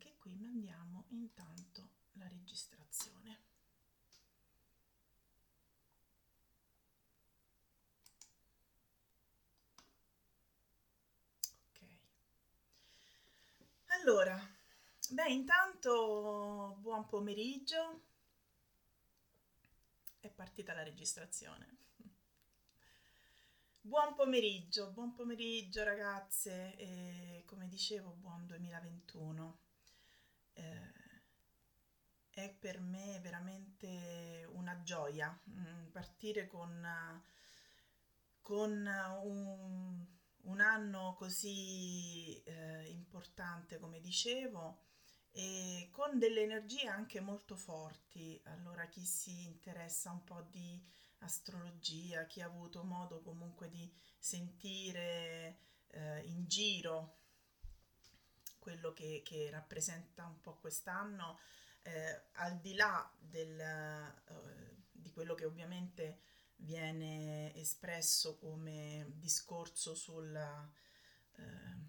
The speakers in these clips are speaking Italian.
anche qui mandiamo intanto la registrazione. Ok. Allora, beh, intanto buon pomeriggio. È partita la registrazione. Buon pomeriggio, buon pomeriggio ragazze e come dicevo buon 2021. Eh, è per me veramente una gioia mm, partire con, con un, un, anno così eh, importante come dicevo e con delle energie anche molto forti. Allora chi si interessa un po' di astrologia, chi ha avuto modo comunque di sentire eh, in giro quello che, che, rappresenta un po' quest'anno, eh, al di là del, eh, di quello che ovviamente viene espresso come discorso sulla, eh,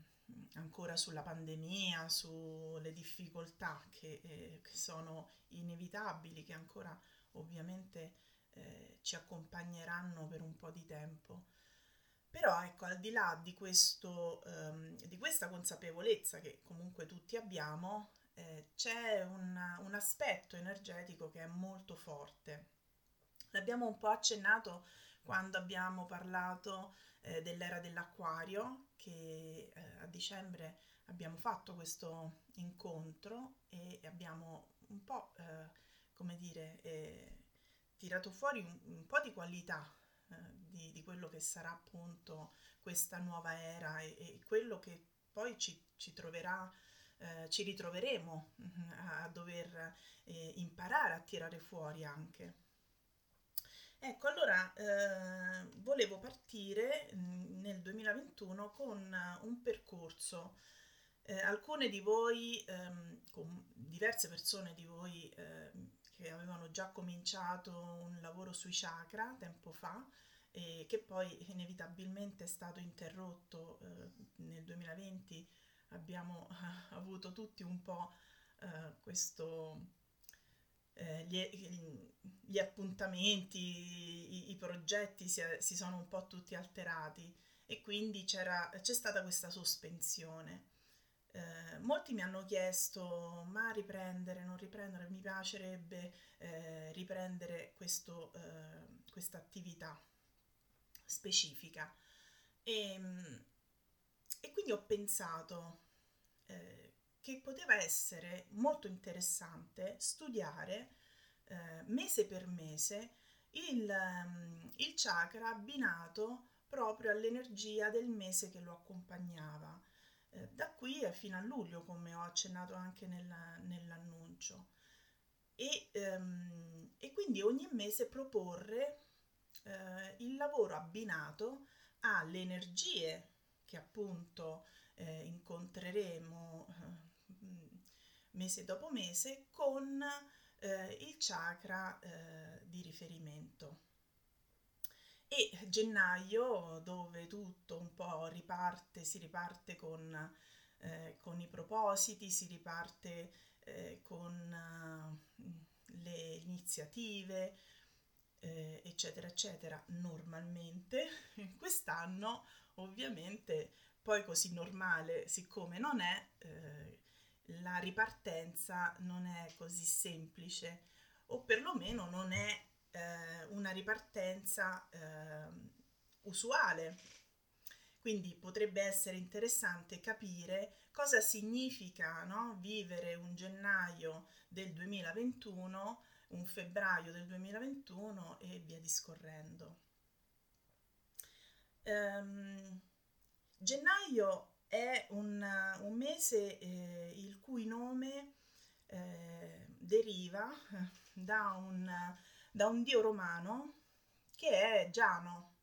ancora sulla pandemia, sulle difficoltà che, eh, che sono inevitabili, che ancora ovviamente eh, ci accompagneranno per un po' di tempo. Però ecco, al di là di, questo, ehm, di questa consapevolezza che comunque tutti abbiamo, eh, c'è un, un, aspetto energetico che è molto forte. L'abbiamo un po' accennato quando abbiamo parlato eh, dell'era dell'acquario, che eh, a dicembre abbiamo fatto questo incontro e abbiamo un po', eh, come dire, eh, tirato fuori un, un po' di qualità di, di, quello che sarà appunto questa nuova era e, e quello che poi ci, ci troverà, eh, ci ritroveremo mm, a, dover eh, imparare a tirare fuori anche. Ecco, allora eh, volevo partire mm, nel 2021 con un percorso. Eh, alcune di voi, ehm, con diverse persone di voi, eh, avevano già cominciato un lavoro sui chakra tempo fa e che poi inevitabilmente è stato interrotto eh, nel 2020 abbiamo eh, avuto tutti un po' eh, questo eh, gli, gli, appuntamenti i, i progetti si, si, sono un po' tutti alterati e quindi c'è stata questa sospensione eh, molti mi hanno chiesto ma riprendere, non riprendere, mi piacerebbe eh, riprendere questo, eh, questa attività specifica. E, ehm, e, quindi ho pensato eh, che poteva essere molto interessante studiare eh, mese per mese il, il chakra abbinato proprio all'energia del mese che lo accompagnava da qui fino a luglio, come ho accennato anche nella, nell'annuncio. E, ehm, e, quindi ogni mese proporre eh, il lavoro abbinato alle energie che appunto eh, incontreremo eh, mese dopo mese con eh, il chakra eh, di riferimento e gennaio dove tutto un po' riparte, si riparte con, eh, con i propositi, si riparte eh, con uh, le iniziative, eh, eccetera, eccetera, normalmente. Quest'anno ovviamente poi così normale siccome non è, eh, la ripartenza non è così semplice o perlomeno non è eh, una ripartenza eh, usuale. Quindi potrebbe essere interessante capire cosa significa no? vivere un gennaio del 2021, un febbraio del 2021 e via discorrendo. Um, gennaio è un, un mese eh, il cui nome eh, deriva da un da un dio romano che è Giano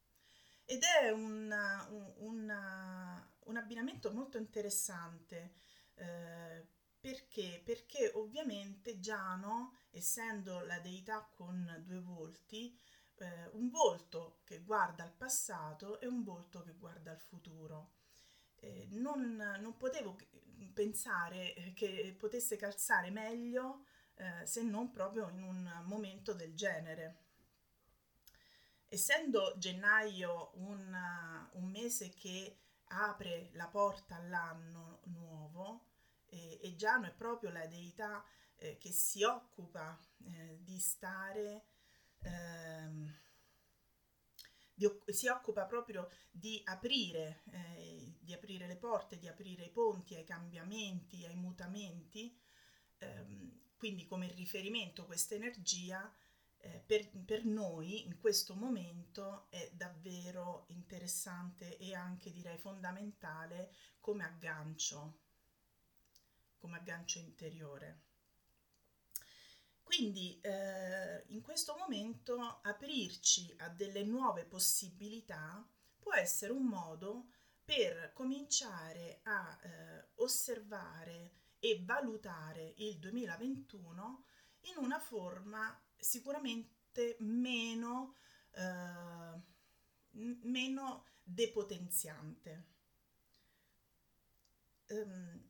ed è un, un, un, un abbinamento molto interessante eh, perché? perché ovviamente Giano, essendo la deità con due volti, eh, un volto che guarda al passato e un volto che guarda al futuro. eh, non, non, potevo pensare che potesse calzare meglio eh, se non proprio in un momento del genere. Essendo gennaio un, un mese che apre la porta all'anno nuovo e, e Giano è proprio la deità eh, che si occupa eh, di stare, ehm, di, si occupa proprio di aprire, eh, di aprire le porte, di aprire i ponti ai cambiamenti, ai mutamenti. Ehm, quindi come riferimento questa energia eh, per, per, noi in questo momento è davvero interessante e anche direi fondamentale come aggancio, come aggancio interiore. Quindi eh, in questo momento aprirci a delle nuove possibilità può essere un modo per cominciare a eh, osservare e valutare il 2021 in una forma sicuramente meno, eh, meno depotenziante. Um,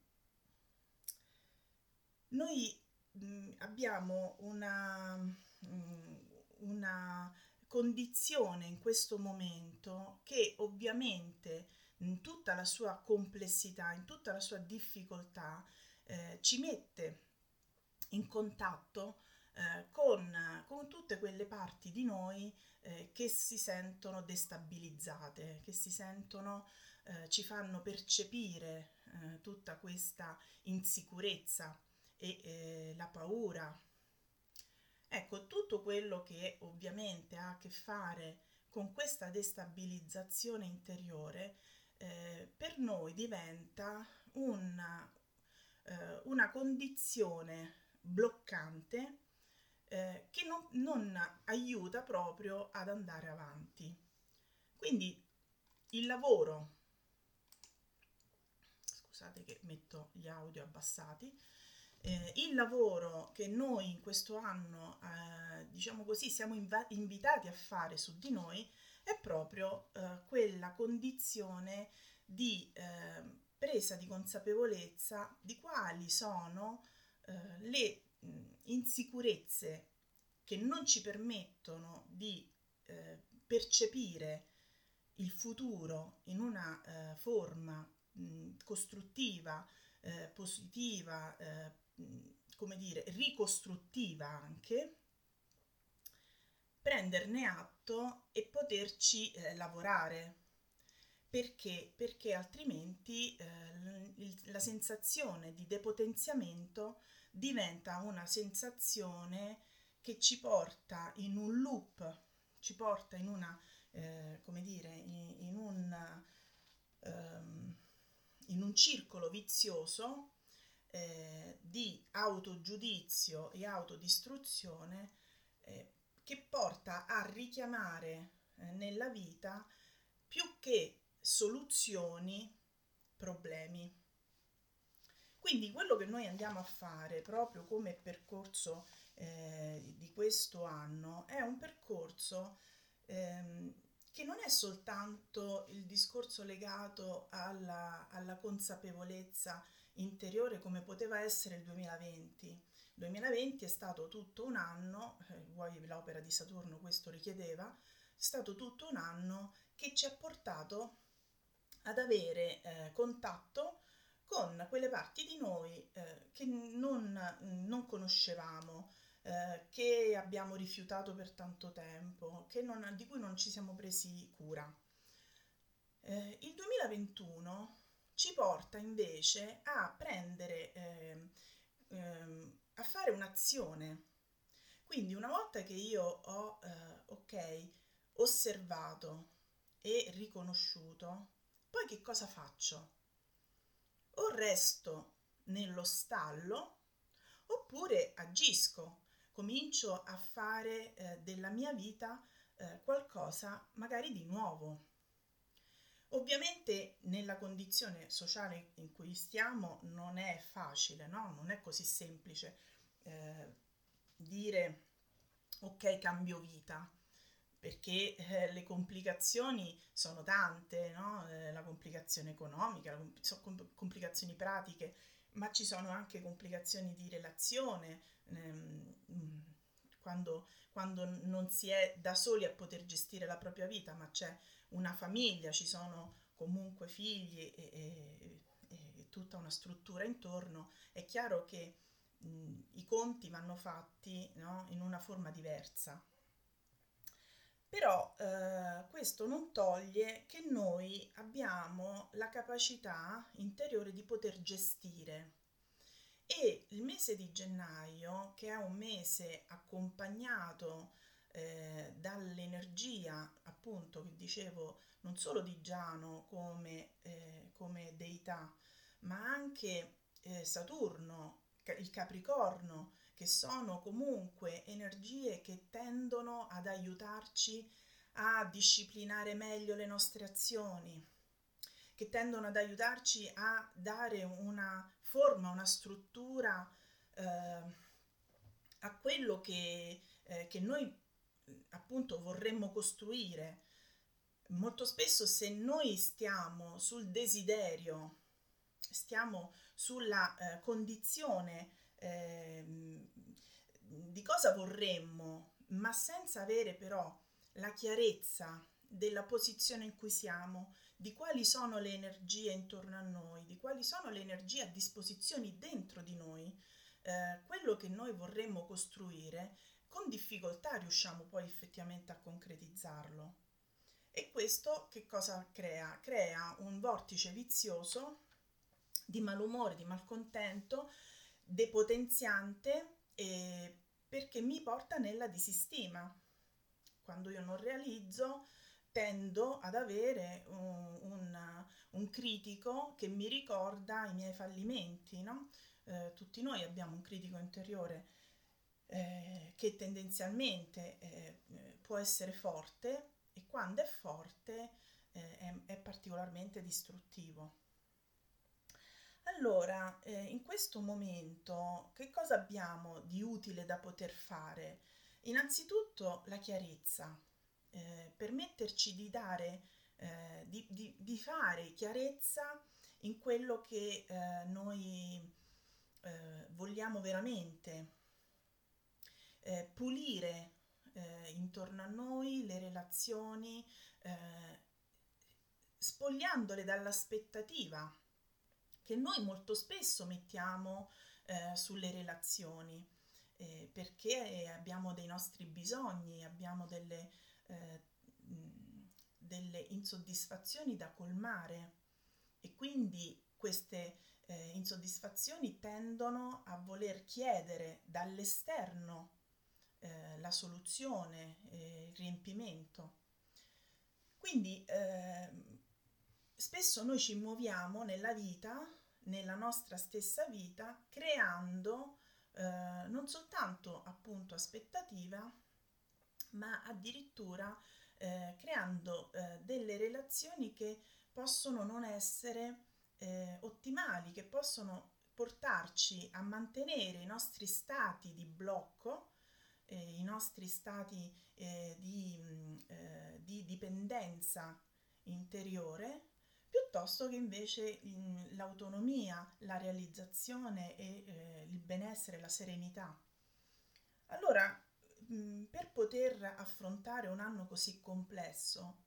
noi mh, abbiamo una, mh, una condizione in questo momento che ovviamente in tutta la sua complessità, in tutta la sua difficoltà, eh, ci mette in contatto eh, con, con, tutte quelle parti di noi eh, che si sentono destabilizzate, che si sentono, eh, ci fanno percepire eh, tutta questa insicurezza e eh, la paura. Ecco, tutto quello che ovviamente ha a che fare con questa destabilizzazione interiore eh, per noi diventa una, eh, una condizione bloccante eh, che non, non aiuta proprio ad andare avanti. Quindi il lavoro, scusate che metto gli audio abbassati, eh, il lavoro che noi in questo anno, eh, diciamo così, siamo inv- invitati a fare su di noi è proprio eh, quella condizione di eh, presa di consapevolezza di quali sono eh, le mh, insicurezze che non ci permettono di eh, percepire il futuro in una eh, forma mh, costruttiva, eh, positiva, eh, come dire, ricostruttiva anche, prenderne atto e poterci eh, lavorare perché? Perché altrimenti eh, la sensazione di depotenziamento diventa una sensazione che ci porta in un loop, ci porta in una, eh, come dire, in, in, un, um, in, un, circolo vizioso eh, di autogiudizio e autodistruzione eh, che porta a richiamare eh, nella vita più che soluzioni, problemi. Quindi quello che noi andiamo a fare proprio come percorso eh, di questo anno è un percorso ehm, che non è soltanto il discorso legato alla, alla, consapevolezza interiore come poteva essere il 2020. Il 2020 è stato tutto un anno, eh, l'opera di Saturno questo richiedeva, è stato tutto un anno che ci ha portato ad avere eh, contatto con quelle parti di noi eh, che non, non conoscevamo, eh, che abbiamo rifiutato per tanto tempo, non, di cui non ci siamo presi cura. Eh, il 2021 ci porta invece a prendere, ehm, ehm, a fare un'azione. Quindi una volta che io ho, eh, ok, osservato e riconosciuto, poi che cosa faccio? O resto nello stallo oppure agisco, comincio a fare eh, della mia vita eh, qualcosa magari di nuovo. Ovviamente nella condizione sociale in cui stiamo non è facile, no? non è così semplice eh, dire ok cambio vita. Perché eh, le complicazioni sono tante, no? eh, la complicazione economica, la compl- complicazioni pratiche, ma ci sono anche complicazioni di relazione, ehm, quando, quando, non si è da soli a poter gestire la propria vita, ma c'è una famiglia, ci sono comunque figli e, e, e tutta una struttura intorno, è chiaro che mh, i conti vanno fatti no? in una forma diversa. Però eh, questo non toglie che noi abbiamo la capacità interiore di poter gestire. E il mese di gennaio, che è un mese accompagnato eh, dall'energia, appunto, che dicevo, non solo di Giano come, eh, come deità, ma anche eh, Saturno, il Capricorno, che sono comunque energie che tendono ad aiutarci a disciplinare meglio le nostre azioni, che tendono ad aiutarci a dare una forma, una struttura eh, a quello che, eh, che noi appunto vorremmo costruire. Molto spesso se noi stiamo sul desiderio, stiamo sulla eh, condizione eh, di cosa vorremmo, ma senza avere però la chiarezza della posizione in cui siamo, di quali sono le energie intorno a noi, di quali sono le energie a disposizione dentro di noi, eh, quello che noi vorremmo costruire, con difficoltà riusciamo poi effettivamente a concretizzarlo. E questo che cosa crea? Crea un vortice vizioso di malumore, di malcontento, depotenziante eh, perché mi porta nella disistima. Quando io non realizzo, tendo ad avere un, un, un critico che mi ricorda i miei fallimenti, no? eh, tutti noi abbiamo un critico interiore eh, che tendenzialmente eh, può essere forte e quando è forte eh, è, è particolarmente distruttivo. Allora, eh, in questo momento, che cosa abbiamo di utile da poter fare? Innanzitutto la chiarezza, eh, permetterci di dare, eh, di, di, di, fare chiarezza in quello che eh, noi eh, vogliamo veramente, eh, pulire intorno a noi le relazioni, spogliandole dall'aspettativa che noi molto spesso mettiamo eh, sulle relazioni, eh, perché abbiamo dei nostri bisogni, abbiamo delle, eh, delle insoddisfazioni da colmare e quindi queste eh, insoddisfazioni tendono a voler chiedere dall'esterno eh, la soluzione, il riempimento. Quindi eh, spesso noi ci muoviamo nella vita nella nostra stessa vita creando eh, non soltanto appunto aspettativa ma addirittura eh, creando eh, delle relazioni che possono non essere eh, ottimali, che possono portarci a mantenere i nostri stati di blocco, eh, i nostri stati eh, di, mh, di dipendenza interiore piuttosto che invece l'autonomia, la realizzazione e eh, il benessere, la serenità. Allora, mh, per poter affrontare un anno così complesso,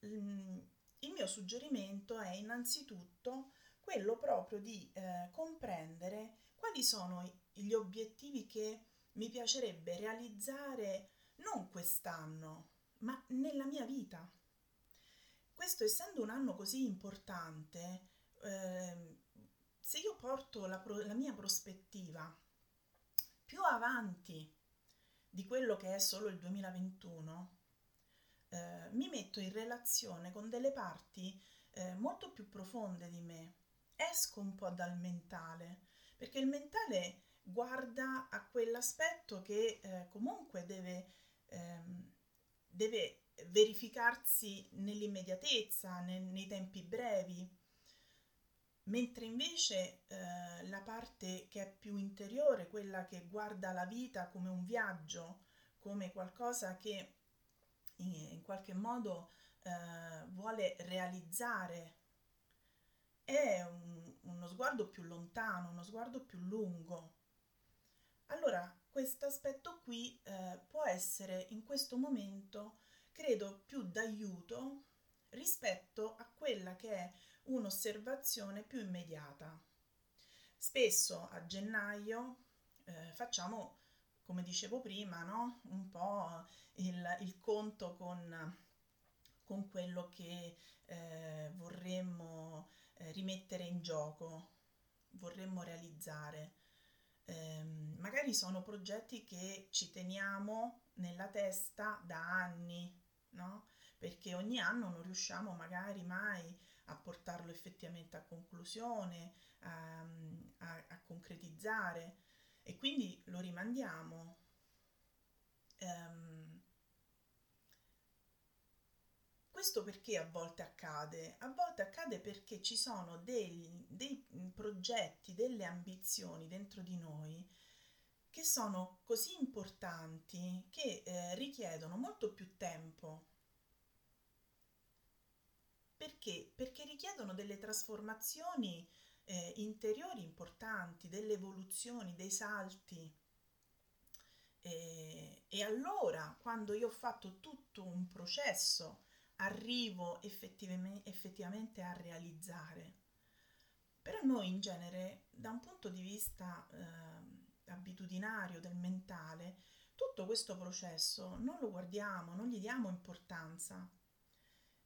mh, il mio suggerimento è innanzitutto quello proprio di eh, comprendere quali sono gli obiettivi che mi piacerebbe realizzare non quest'anno, ma nella mia vita questo essendo un anno così importante, eh, se io porto la, pro- la mia prospettiva più avanti di quello che è solo il 2021, eh, mi metto in relazione con delle parti eh, molto più profonde di me, esco un po' dal mentale, perché il mentale guarda a quell'aspetto che eh, comunque deve, ehm, deve verificarsi nell'immediatezza, nei, nei tempi brevi, mentre invece eh, la parte che è più interiore, quella che guarda la vita come un viaggio, come qualcosa che in, in qualche modo eh, vuole realizzare. È un, uno sguardo più lontano, uno sguardo più lungo. Allora, questo aspetto qui eh, può essere in questo momento, credo, più d'aiuto rispetto a quella che è un'osservazione più immediata. Spesso a gennaio eh, facciamo, come dicevo prima, no? un po' il, il conto con, con, quello che eh, vorremmo eh, rimettere in gioco, vorremmo realizzare. Eh, magari sono progetti che ci teniamo nella testa da anni, no? perché ogni anno non riusciamo magari mai a portarlo effettivamente a conclusione, a, a, a concretizzare e quindi lo rimandiamo. Um, questo perché a volte accade? A volte accade perché ci sono dei, dei progetti, delle ambizioni dentro di noi che sono così importanti che eh, richiedono molto più tempo. Perché? Perché richiedono delle trasformazioni eh, interiori importanti, delle evoluzioni, dei salti. E, e allora, quando io ho fatto tutto un processo, arrivo effettivamente, effettivamente a realizzare. Però noi in genere, da un punto di vista eh, abitudinario, del mentale, tutto questo processo non lo guardiamo, non gli diamo importanza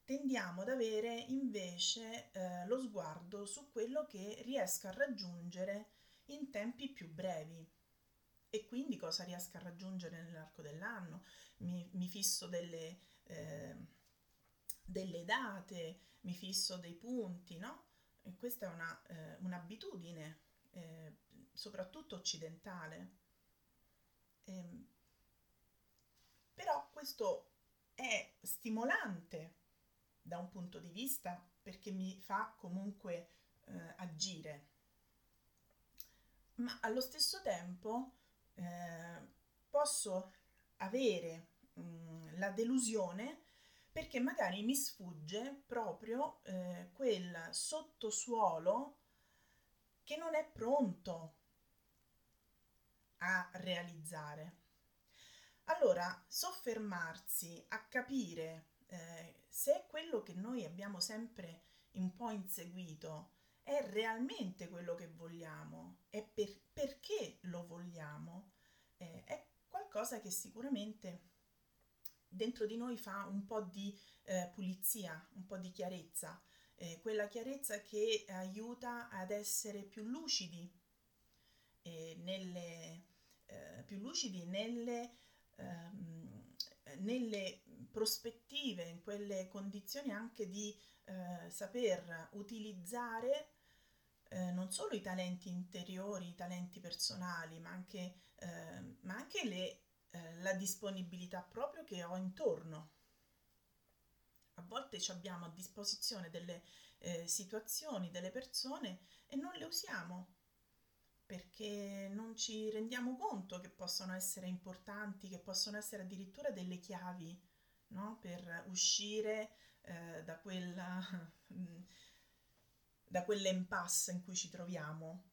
tendiamo ad avere invece eh, lo sguardo su quello che riesco a raggiungere in tempi più brevi. E quindi cosa riesco a raggiungere nell'arco dell'anno? Mi, mi fisso delle, eh, delle, date, mi fisso dei punti, no? E questa è una, eh, un'abitudine, eh, soprattutto occidentale. Ehm, però questo è stimolante da un punto di vista perché mi fa comunque eh, agire, ma allo stesso tempo eh, posso avere mh, mm, la delusione perché magari mi sfugge proprio eh, quel sottosuolo che non è pronto a realizzare. Allora, soffermarsi a capire eh, se quello che noi abbiamo sempre un po' inseguito è realmente quello che vogliamo e per, perché lo vogliamo, eh, è qualcosa che sicuramente dentro di noi fa un po' di eh, pulizia, un po' di chiarezza, eh, quella chiarezza che aiuta ad essere più lucidi, nelle, eh, più lucidi nelle, ehm, nelle prospettive, in quelle condizioni anche di eh, saper utilizzare eh, non solo i talenti interiori, i talenti personali, ma anche, eh, ma anche le, eh, la disponibilità proprio che ho intorno. A volte abbiamo a disposizione delle eh, situazioni, delle persone e non le usiamo perché non ci rendiamo conto che possono essere importanti, che possono essere addirittura delle chiavi no? per uscire eh, da, quella, da quell'impasse in cui ci troviamo.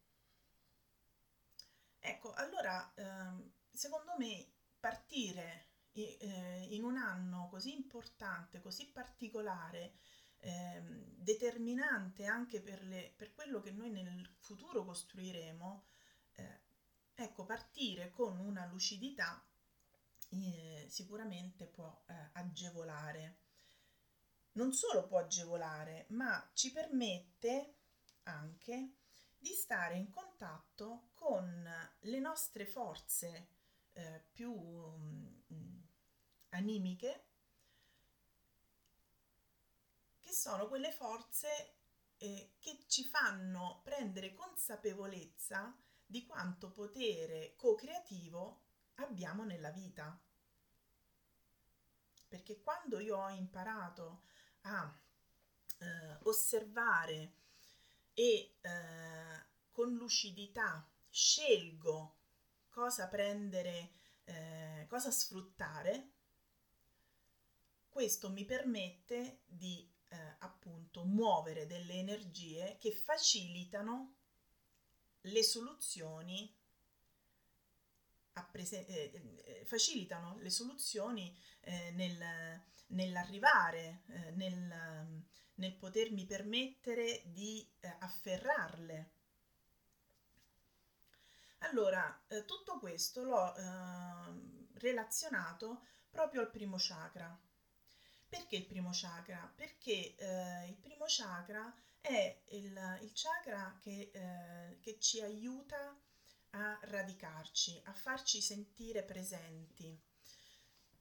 Ecco, allora, eh, secondo me partire eh, in un anno così importante, così particolare, eh, determinante anche per, le, per, quello che noi nel futuro costruiremo, eh, ecco, partire con una lucidità eh, sicuramente può eh, agevolare. Non solo può agevolare, ma ci permette anche di stare in contatto con le nostre forze eh, più mm, animiche, che sono quelle forze eh, che ci fanno prendere consapevolezza di quanto potere co-creativo abbiamo nella vita. Perché quando io ho imparato a eh, osservare e eh, con lucidità scelgo cosa prendere, eh, cosa sfruttare, questo mi permette di eh, appunto muovere delle energie che facilitano le soluzioni prese- eh, eh, facilitano le soluzioni eh, nel, nell'arrivare, eh, nel, nel, potermi permettere di eh, afferrarle. Allora, tutto questo l'ho relazionato proprio al primo chakra. Perché il primo chakra? Perché il primo chakra è il, il chakra che, che ci aiuta a radicarci, a farci sentire presenti.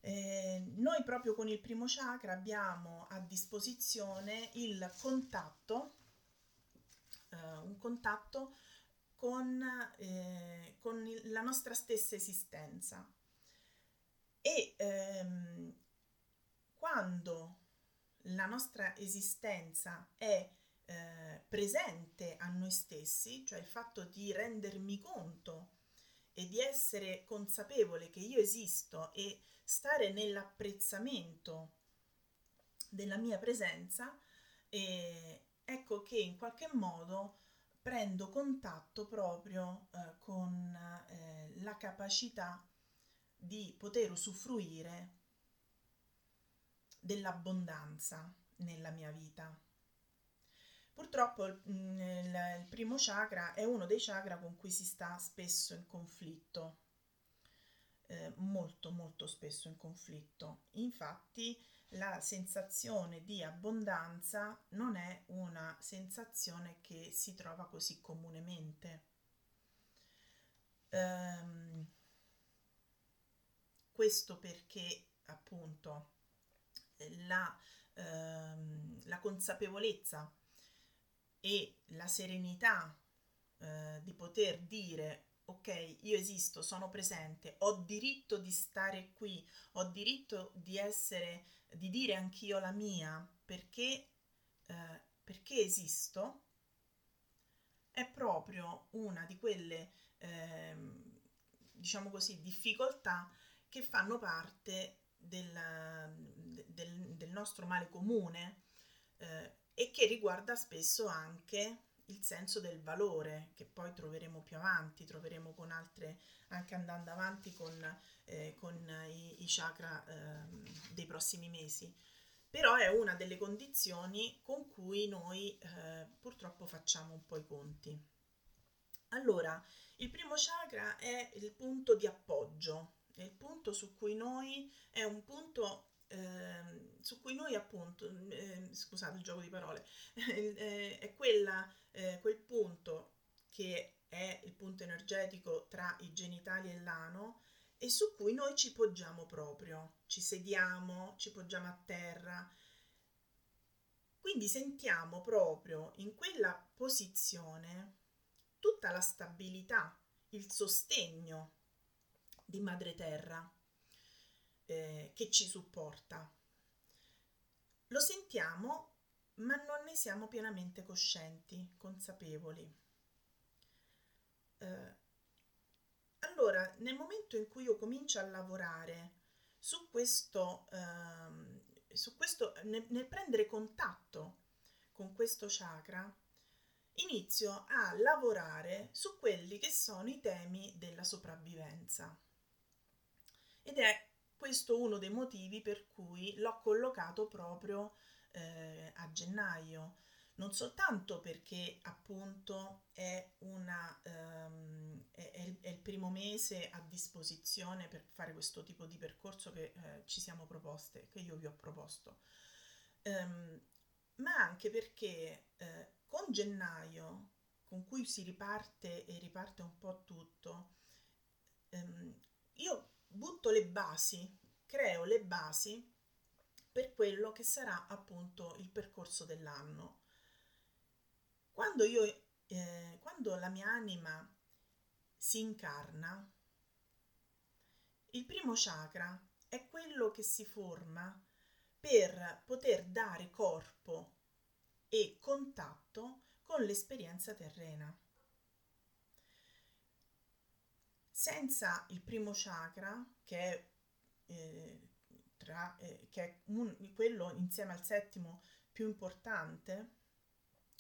Eh, noi proprio con il primo chakra abbiamo a disposizione il contatto, eh, un contatto con, eh, con il, la nostra stessa esistenza. E ehm, quando la nostra esistenza è eh, presente a noi stessi, cioè il fatto di rendermi conto e di essere consapevole che io esisto e stare nell'apprezzamento della mia presenza, eh, ecco che in qualche modo prendo contatto proprio eh, con eh, la capacità di poter usufruire dell'abbondanza nella mia vita. Purtroppo il, mm, il primo chakra è uno dei chakra con cui si sta spesso in conflitto, eh, molto molto spesso in conflitto. Infatti la sensazione di abbondanza non è una sensazione che si trova così comunemente. Ehm, questo perché appunto la, ehm, la consapevolezza e la serenità eh, di poter dire ok, io esisto, sono presente, ho diritto di stare qui, ho diritto di essere, di dire anch'io la mia perché, eh, perché esisto, è proprio una di quelle, eh, diciamo così, difficoltà che fanno parte del, del, del nostro male comune. Eh, e che riguarda spesso anche il senso del valore che poi troveremo più avanti, troveremo con altre, anche andando avanti con, eh, con i, i, chakra eh, dei prossimi mesi. Però è una delle condizioni con cui noi eh, purtroppo facciamo un po' i conti. Allora, il primo chakra è il punto di appoggio, è il punto su cui noi è un punto eh, su cui noi appunto, eh, scusate il gioco di parole, eh, è quella, eh, quel punto che è il punto energetico tra i genitali e l'ano e su cui noi ci poggiamo proprio, ci sediamo, ci poggiamo a terra. Quindi sentiamo proprio in quella posizione tutta la stabilità, il sostegno di Madre Terra eh, che ci supporta. Lo sentiamo, ma non ne siamo pienamente coscienti, consapevoli. Eh, allora, nel momento in cui io comincio a lavorare su questo, eh, su questo nel, nel prendere contatto con questo chakra, inizio a lavorare su quelli che sono i temi della sopravvivenza. Ed è questo uno dei motivi per cui l'ho collocato proprio eh, a gennaio. Non soltanto perché appunto è, una, um, è, è, il primo mese a disposizione per fare questo tipo di percorso che eh, ci siamo proposte, che io vi ho proposto, um, ma anche perché eh, con gennaio, con cui si riparte e riparte un po' tutto, um, io butto le basi, creo le basi per quello che sarà appunto il percorso dell'anno. Quando io, eh, quando la mia anima si incarna, il primo chakra è quello che si forma per poter dare corpo e contatto con l'esperienza terrena. Senza il primo chakra, che è eh, chakra, eh, che è un, quello insieme al settimo più importante,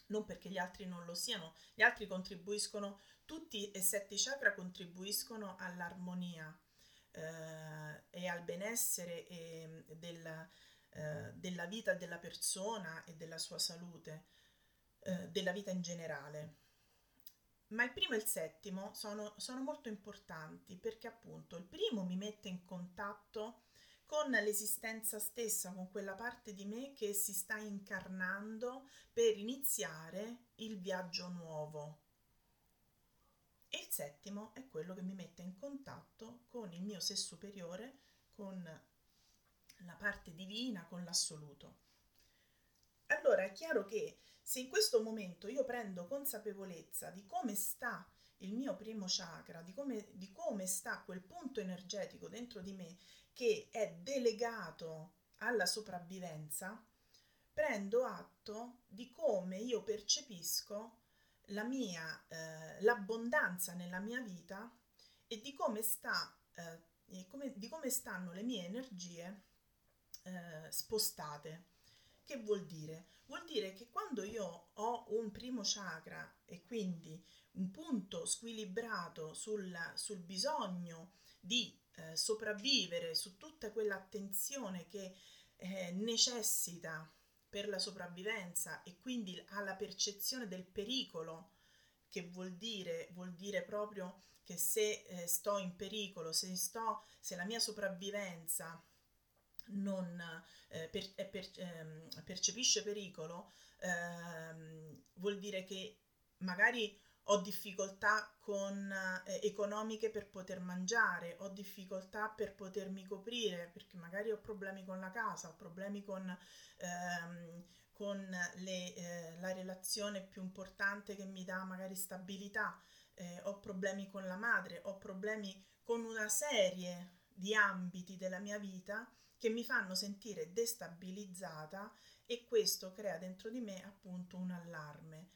non perché gli altri non lo siano, gli altri contribuiscono, tutti e sette chakra contribuiscono all'armonia eh, e al benessere e del, eh, della vita della persona e della sua salute, eh, della vita in generale. Ma il primo e il settimo sono, sono molto importanti perché appunto il primo mi mette in contatto con l'esistenza stessa, con quella parte di me che si sta incarnando per iniziare il viaggio nuovo. E il settimo è quello che mi mette in contatto con il mio sé superiore, con la parte divina, con l'assoluto. Allora è chiaro che se in questo momento io prendo consapevolezza di come sta il mio primo chakra, di come, di come sta quel punto energetico dentro di me che è delegato alla sopravvivenza, prendo atto di come io percepisco la mia, eh, l'abbondanza nella mia vita e di come, sta, eh, come, di come stanno le mie energie eh, spostate. Che vuol dire? Vuol dire che quando io ho un primo chakra e quindi un punto squilibrato sul, sul bisogno di eh, sopravvivere, su tutta quell'attenzione che eh, necessita per la sopravvivenza e quindi alla percezione del pericolo, che vuol dire, vuol dire proprio che se eh, sto in pericolo, se, sto, se la mia sopravvivenza non eh, per, per, ehm, percepisce pericolo, ehm, vuol dire che magari ho difficoltà con, eh, economiche per poter mangiare, ho difficoltà per potermi coprire, perché magari ho problemi con la casa, ho problemi con, ehm, con le, eh, la relazione più importante che mi dà magari stabilità, eh, ho problemi con la madre, ho problemi con una serie di ambiti della mia vita che mi fanno sentire destabilizzata e questo crea dentro di me appunto un allarme.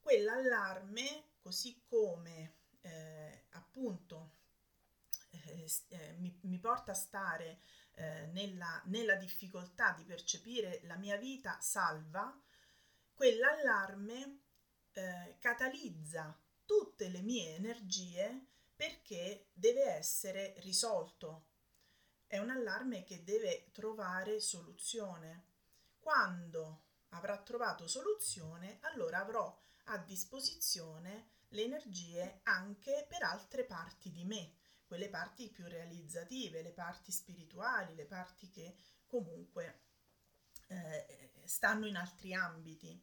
Quell'allarme così come eh, appunto eh, eh, mi, mi, porta a stare eh, nella, nella difficoltà di percepire la mia vita salva, quell'allarme eh, catalizza tutte le mie energie perché deve essere risolto. È un allarme che deve trovare soluzione. Quando avrà trovato soluzione, allora avrò a disposizione le energie anche per altre parti di me, quelle parti più realizzative, le parti spirituali, le parti che comunque eh, stanno in altri ambiti.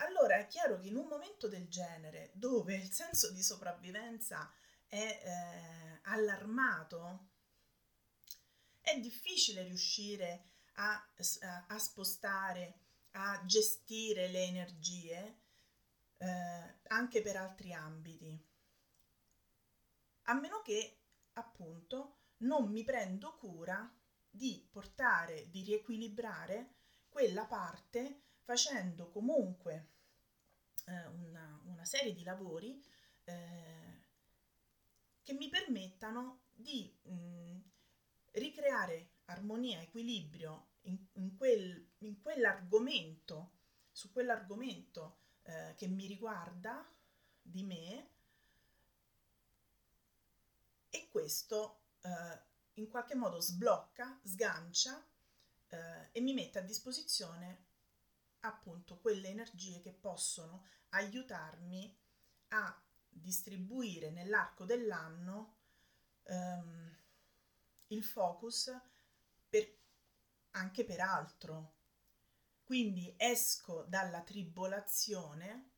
Allora è chiaro che in un momento del genere, dove il senso di sopravvivenza è eh, allarmato, è difficile riuscire a, a spostare, a gestire le energie eh, anche per altri ambiti. A meno che, appunto, non mi prendo cura di portare, di riequilibrare quella parte facendo comunque eh, una, una, serie di lavori eh, che mi permettano di mh, ricreare armonia, equilibrio in, in, quel, in quell'argomento, su quell'argomento eh, che mi riguarda di me e questo eh, in qualche modo sblocca, sgancia eh, e mi mette a disposizione appunto quelle energie che possono aiutarmi a distribuire nell'arco dell'anno ehm, il focus per, anche per altro, quindi esco dalla tribolazione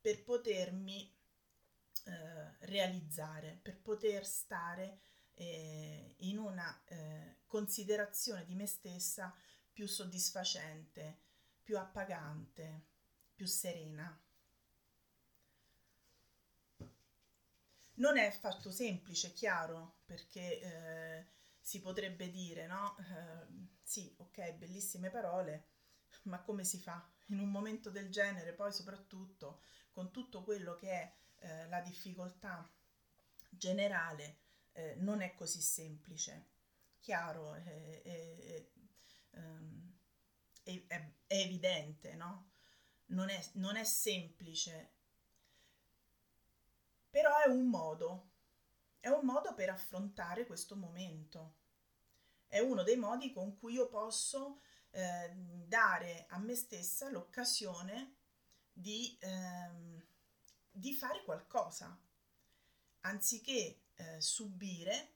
per potermi eh, realizzare, per poter stare eh, in una eh, considerazione di me stessa più soddisfacente, più appagante, più serena. Non è affatto semplice, chiaro, perché eh, si potrebbe dire, no? Eh, sì, ok, bellissime parole, ma come si fa in un momento del genere, poi soprattutto con tutto quello che è eh, la difficoltà generale, eh, non è così semplice. chiaro, è, è, ehm, è, è evidente, no? Non è, non è semplice, però è un modo, è un modo per affrontare questo momento. È uno dei modi con cui io posso eh, dare a me stessa l'occasione di, ehm, di fare qualcosa, anziché eh, subire,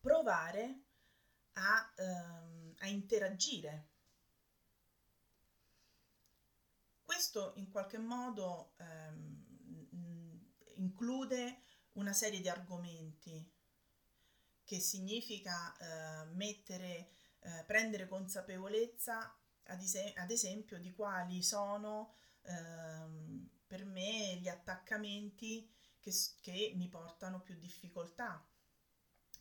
provare a, ehm, a interagire. Questo in qualche modo ehm, include una serie di argomenti che significa eh, mettere, eh, prendere consapevolezza ad, es- ad, esempio di quali sono ehm, per me gli attaccamenti che, che mi portano più difficoltà,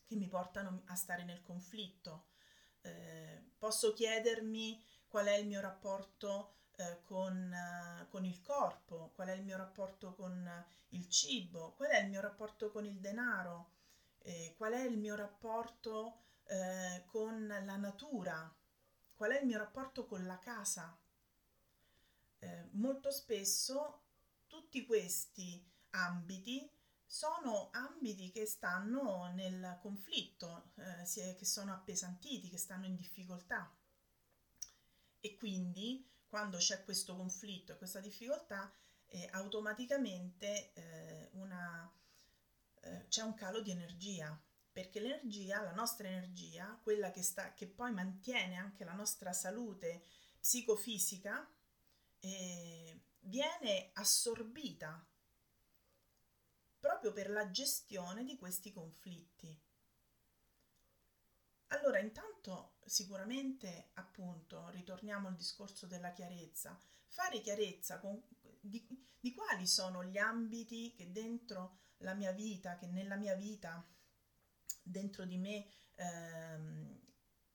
che mi portano a stare nel conflitto. Eh, posso chiedermi qual è il mio rapporto eh, con, eh, con, il corpo, qual è il mio rapporto con il cibo, qual è il mio rapporto con il denaro, eh, qual è il mio rapporto eh, con la natura, qual è il mio rapporto con la casa. Eh, molto spesso tutti questi ambiti sono ambiti che stanno nel conflitto, eh, che sono appesantiti, che stanno in difficoltà. E quindi quando c'è questo conflitto e questa difficoltà, eh, automaticamente eh, una, eh, c'è un calo di energia, perché l'energia, la nostra energia, quella che, sta, che poi mantiene anche la nostra salute psicofisica, eh, viene assorbita proprio per la gestione di questi conflitti. Allora, intanto sicuramente, appunto, ritorniamo al discorso della chiarezza, fare chiarezza con, di, di quali sono gli ambiti che dentro la mia vita, che nella mia vita, dentro di me, ehm,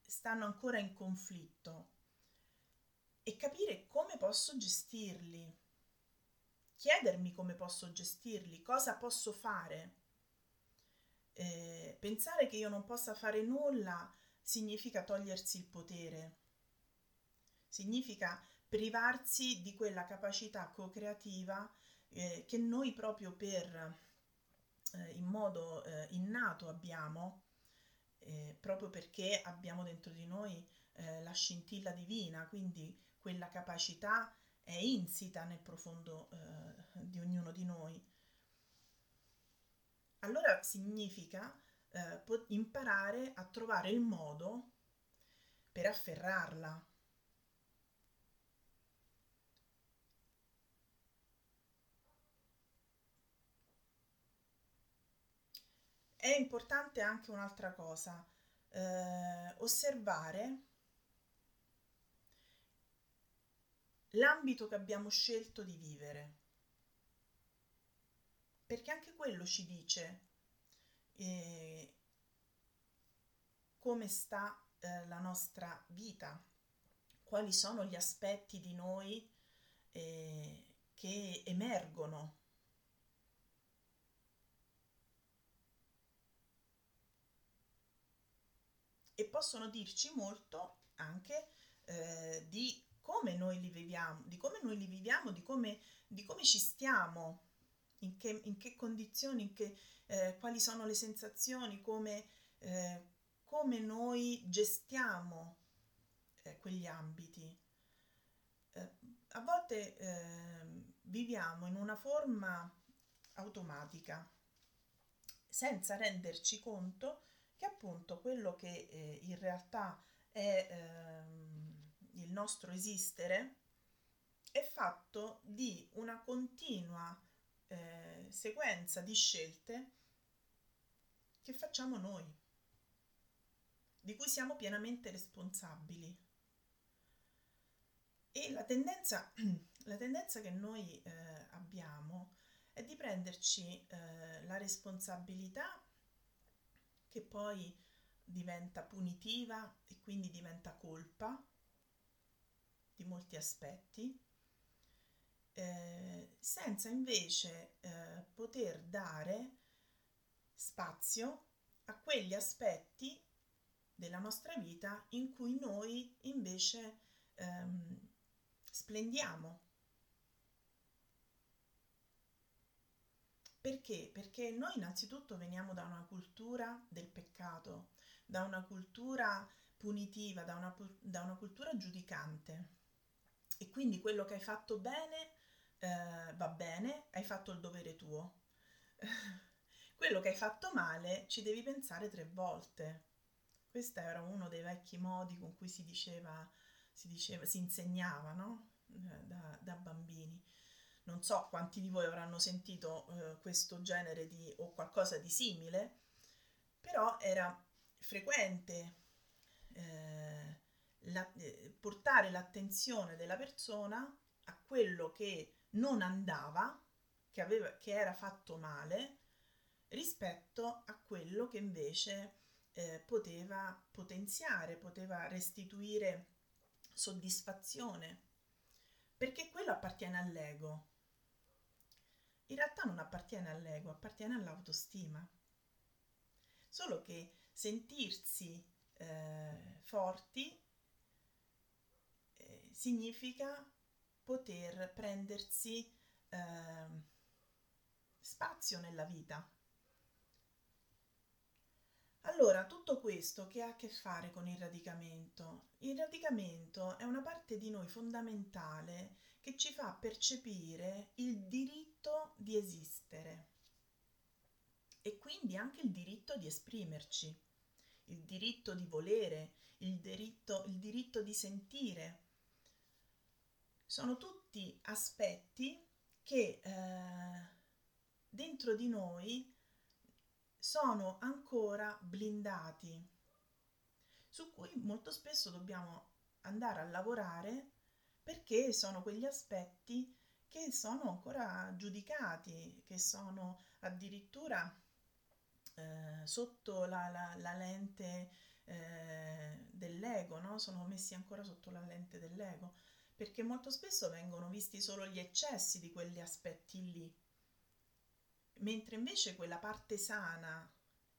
stanno ancora in conflitto e capire come posso gestirli, chiedermi come posso gestirli, cosa posso fare. Eh, pensare che io non possa fare nulla significa togliersi il potere, significa privarsi di quella capacità co-creativa eh, che noi proprio per eh, in modo eh, innato abbiamo, eh, proprio perché abbiamo dentro di noi eh, la scintilla divina, quindi quella capacità è insita nel profondo di ognuno di noi. Allora significa eh, imparare a trovare il modo per afferrarla. È importante anche un'altra cosa, eh, osservare l'ambito che abbiamo scelto di vivere, perché anche quello ci dice eh, come sta eh, la nostra vita, quali sono gli aspetti di noi eh, che emergono. E possono dirci molto anche eh, di come noi li viviamo, di come noi li viviamo, di come, di come ci stiamo, in che, in che condizioni, in che, eh, quali sono le sensazioni, come, eh, come noi gestiamo eh, quegli ambiti. Eh, a volte ehm, viviamo in una forma automatica, senza renderci conto che appunto quello che eh, in realtà è ehm, il nostro esistere è fatto di una continua eh, sequenza di scelte che facciamo noi, di cui siamo pienamente responsabili. E la tendenza, la tendenza che noi eh, abbiamo è di prenderci eh, la responsabilità che poi diventa punitiva e quindi diventa colpa di molti aspetti, eh, senza invece eh, poter dare spazio a quegli aspetti della nostra vita in cui noi invece ehm, splendiamo. Perché? Perché noi innanzitutto veniamo da una cultura del peccato, da una cultura punitiva, da una, da una cultura giudicante. E quindi quello che hai fatto bene eh, va bene, hai fatto il dovere tuo. quello che hai fatto male ci devi pensare tre volte. Questo era uno dei vecchi modi con cui si diceva, si, diceva, si insegnava no? Da, da, bambini. Non so quanti di voi avranno sentito eh, questo genere di o qualcosa di simile, però era frequente eh, la, eh, portare l'attenzione della persona a quello che non andava, che, aveva, che era fatto male, rispetto a quello che invece eh, poteva potenziare, poteva restituire soddisfazione, perché quello appartiene all'ego. In realtà non appartiene all'ego, appartiene all'autostima. Solo che sentirsi eh, forti eh, significa poter prendersi eh, spazio nella vita. Allora, tutto questo che ha a che fare con il radicamento? Il radicamento è una parte di noi fondamentale che ci fa percepire il diritto di esistere e quindi anche il diritto di esprimerci, il diritto di volere, il diritto, il diritto di sentire. Sono tutti aspetti che eh, dentro di noi sono ancora blindati, su cui molto spesso dobbiamo andare a lavorare perché sono quegli aspetti che sono ancora giudicati, che sono addirittura eh, sotto la, la, la lente eh, dell'ego, no? sono messi ancora sotto la lente dell'ego, perché molto spesso vengono visti solo gli eccessi di quegli aspetti lì, mentre invece quella parte sana,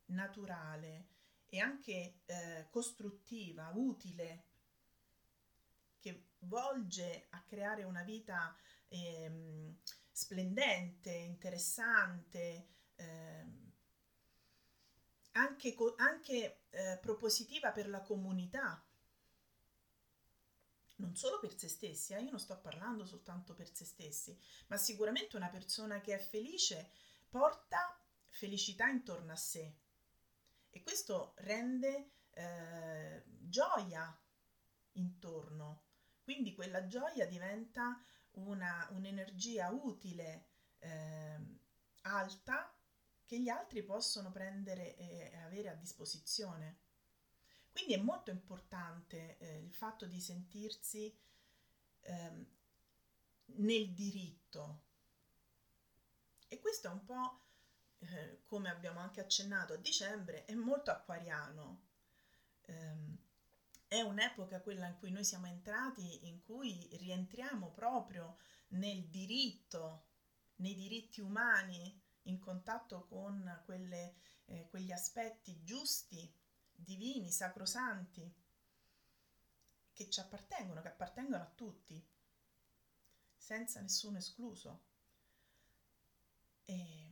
naturale e anche eh, costruttiva, utile, che volge a creare una vita ehm, splendente, interessante, ehm, anche, anche eh, propositiva per la comunità, non solo per se stessi, eh? io non sto parlando soltanto per se stessi, ma sicuramente una persona che è felice porta felicità intorno a sé e questo rende eh, gioia intorno, quindi quella gioia diventa una, un'energia utile, eh, alta, che gli altri possono prendere e avere a disposizione. Quindi è molto importante eh, il fatto di sentirsi eh, nel diritto. E questo è un po', eh, come abbiamo anche accennato a dicembre, è molto acquariano. Ehm, è un'epoca quella in cui noi siamo entrati, in cui rientriamo proprio nel diritto, nei diritti umani, in contatto con quelle, eh, quegli aspetti giusti, divini, sacrosanti, che ci appartengono, che appartengono a tutti, senza nessuno escluso. E...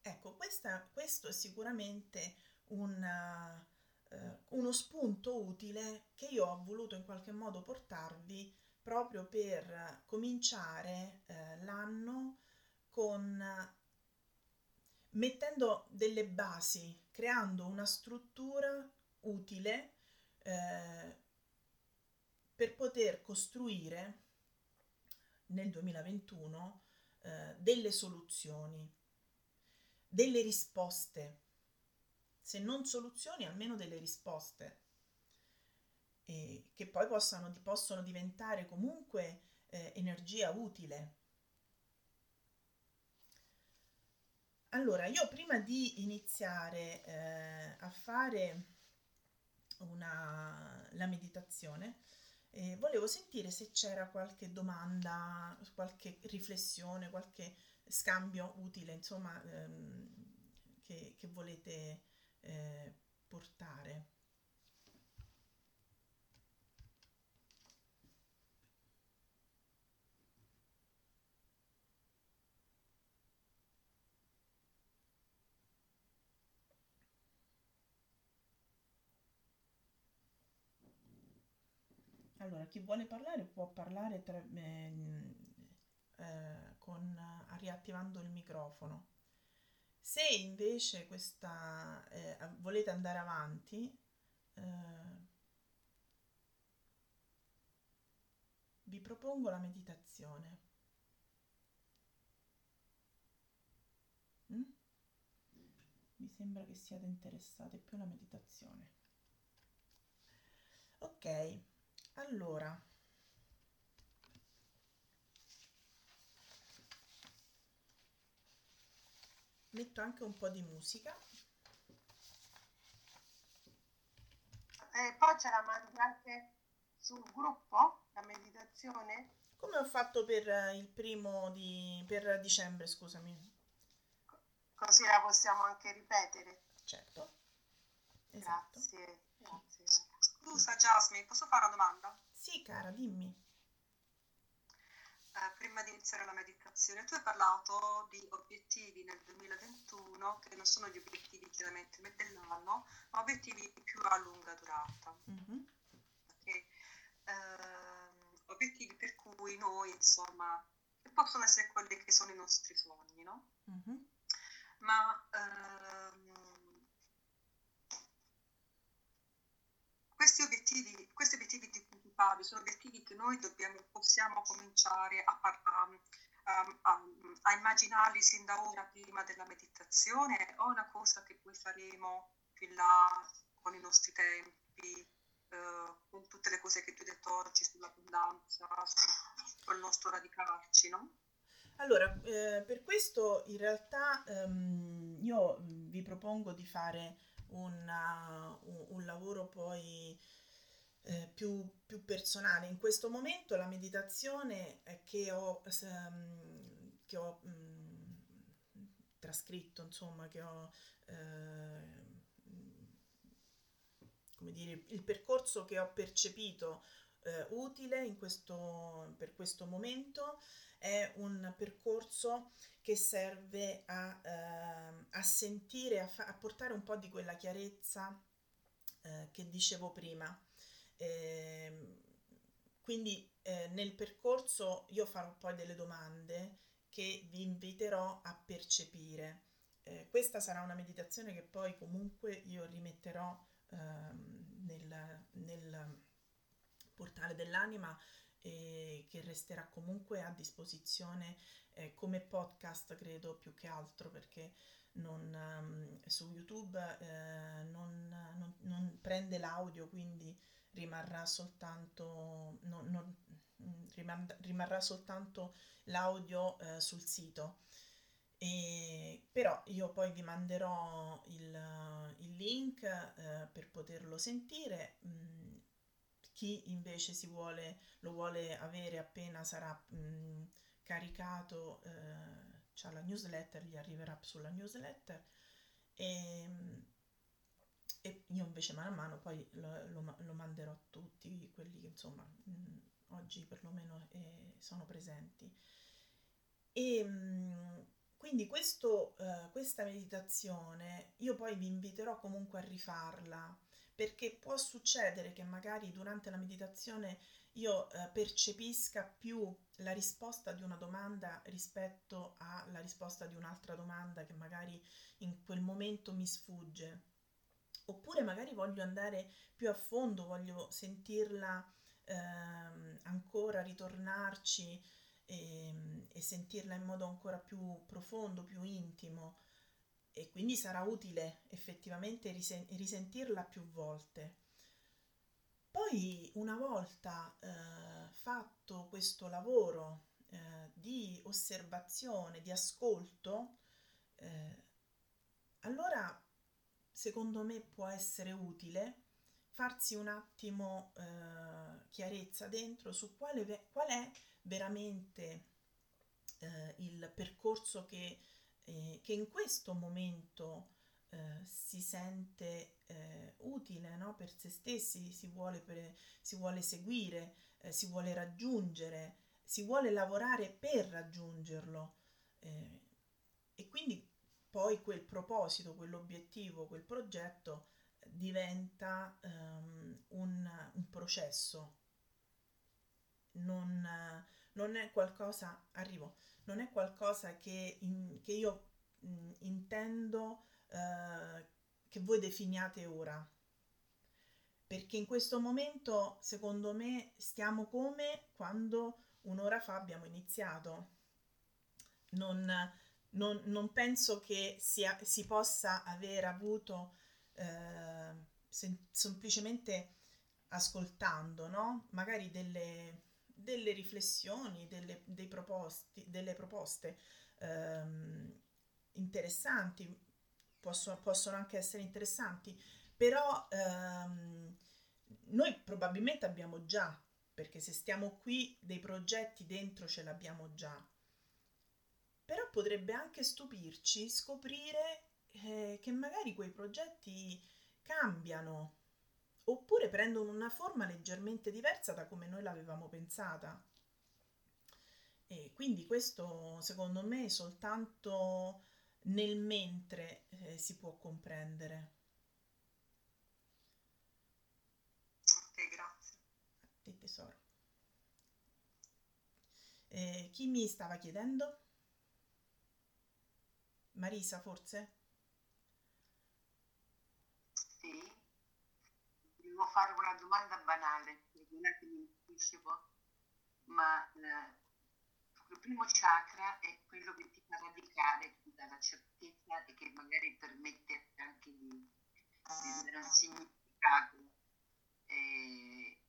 Ecco, questa, questo è sicuramente una, eh, uno spunto utile che io ho voluto in qualche modo portarvi proprio per cominciare eh, l'anno con mettendo delle basi, creando una struttura utile eh, per poter costruire nel 2021 eh, delle soluzioni, delle risposte, se non soluzioni almeno delle risposte, e che poi possano, possono diventare comunque eh, energia utile Allora, io prima di iniziare eh, a fare una, la meditazione, eh, volevo sentire se c'era qualche domanda, qualche riflessione, qualche scambio utile, insomma, ehm, che, che, volete eh, portare. Allora, chi vuole parlare può parlare tra, eh, eh, con, riattivando il microfono. Se invece questa, eh, volete andare avanti, eh, vi propongo la meditazione. Mm? Mi sembra che siate interessati più alla meditazione. Ok, allora. Metto anche un po' di musica. E poi ce la mandi anche sul gruppo, la meditazione? Come ho fatto per il primo di... per dicembre, scusami. Così la possiamo anche ripetere. Certo. Esatto. Grazie, grazie. Scusa Jasmine, posso fare una domanda? Sì, cara, dimmi eh, prima di iniziare la meditazione, tu hai parlato di obiettivi nel 2021 che non sono gli obiettivi chiaramente dell'anno, ma obiettivi più a lunga durata. Mm-hmm. Okay. Eh, obiettivi per cui noi, insomma, possono essere quelli che sono i nostri sogni, no? Mm-hmm. Ma ehm, questi obiettivi, questi obiettivi di principali, sono obiettivi che noi dobbiamo, possiamo cominciare a, a, a, a, immaginarli sin da ora prima della meditazione o è una cosa che poi faremo più in là con i nostri tempi, eh, con tutte le cose che tu hai detto oggi sull'abbondanza, sul nostro radicarci, no? Allora, eh, per questo in realtà ehm, io vi propongo di fare una, un, un lavoro poi eh, più, più, personale. In questo momento la meditazione che ho, ehm, che ho mh, mm, trascritto, insomma, che ho... Eh, come dire, il percorso che ho percepito eh, utile questo, per questo momento è un percorso che serve a, eh, a sentire, a, fa- a, portare un po' di quella chiarezza eh, che dicevo prima. Eh, quindi nel percorso io farò poi delle domande che vi inviterò a percepire. Eh, questa sarà una meditazione che poi comunque io rimetterò ehm, nel, nel, portale dell'anima e che resterà comunque a disposizione eh, come podcast, credo più che altro perché non, um, su YouTube eh, non, non, non prende l'audio, quindi rimarrà soltanto, no, rimar- rimarrà soltanto l'audio eh, sul sito. E, però io poi vi manderò il, il link eh, per poterlo sentire. Mm, chi invece si vuole, lo vuole avere appena sarà mm, caricato, eh, c'ha la newsletter, gli arriverà sulla newsletter. E, mm, e io invece mano a mano poi lo, lo, lo manderò a tutti quelli che insomma mh, oggi perlomeno eh, sono presenti. E mh, mm, quindi questo, uh, questa meditazione io poi vi inviterò comunque a rifarla perché può succedere che magari durante la meditazione io uh, percepisca più la risposta di una domanda rispetto alla risposta di un'altra domanda che magari in quel momento mi sfugge. Oppure magari voglio andare più a fondo, voglio sentirla ehm, ancora, ritornarci e, ehm, e sentirla in modo ancora più profondo, più intimo e quindi sarà utile effettivamente risen- risentirla più volte. Poi una volta eh, fatto questo lavoro eh, di osservazione, di ascolto, eh, allora secondo me può essere utile farsi un attimo eh, chiarezza dentro su quale, qual è veramente eh, il percorso che, eh, che, in questo momento eh, si sente eh, utile no? per se stessi, si vuole, per, si vuole seguire, eh, si vuole raggiungere, si vuole lavorare per raggiungerlo. Eh, e quindi poi quel proposito, quell'obiettivo, quel progetto diventa um, un, un, processo, non, non, è qualcosa, arrivo, non è qualcosa che, in, che io mh, intendo uh, che voi definiate ora. Perché in questo momento, secondo me, stiamo come quando un'ora fa abbiamo iniziato. Non, non, non penso che sia, si possa aver avuto eh, sem- semplicemente ascoltando, no? Magari delle, delle riflessioni, delle, proposti, delle proposte ehm, interessanti, possono, possono, anche essere interessanti, però ehm, noi probabilmente abbiamo già, perché se stiamo qui dei progetti dentro ce l'abbiamo già. Però potrebbe anche stupirci scoprire eh, che magari quei progetti cambiano oppure prendono una forma leggermente diversa da come noi l'avevamo pensata. E quindi questo secondo me soltanto nel mentre eh, si può comprendere. Ok, grazie. A te tesoro. Eh, chi mi stava chiedendo? Marisa, forse? Sì, devo fare una domanda banale, perdonate mi anticipo, ma eh, il primo chakra è quello che ti fa radicare, ti dà la certezza e che magari permette anche di, di dare un significato. Eh,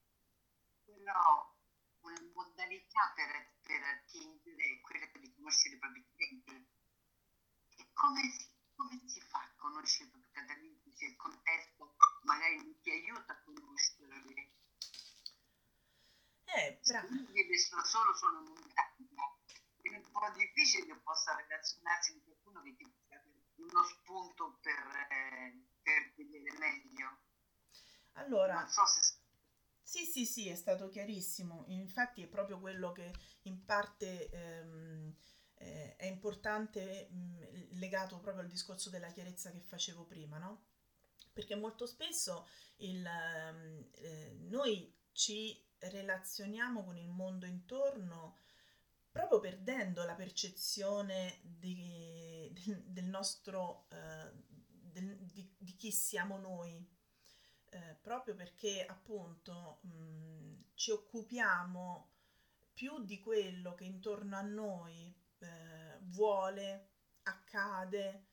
però una modalità per, per attingere è quella di conoscere i propri clienti come si, come si fa a conoscere perché altrimenti se il contesto magari non ti aiuta a conoscerle eh, bravo. sono solo sono montagna è un po' difficile che possa relazionarsi con qualcuno che ti dà uno spunto per, eh, per vedere meglio allora non so se sì, sì, sì, è stato chiarissimo. Infatti è proprio quello che in parte ehm, eh, è importante mh, legato proprio al discorso della chiarezza che facevo prima, no? Perché molto spesso il, eh, noi ci relazioniamo con il mondo intorno proprio perdendo la percezione di, del, del nostro, eh, del, di, di, chi siamo noi, eh, proprio perché appunto mh, ci occupiamo più di quello che intorno a noi eh, vuole, accade,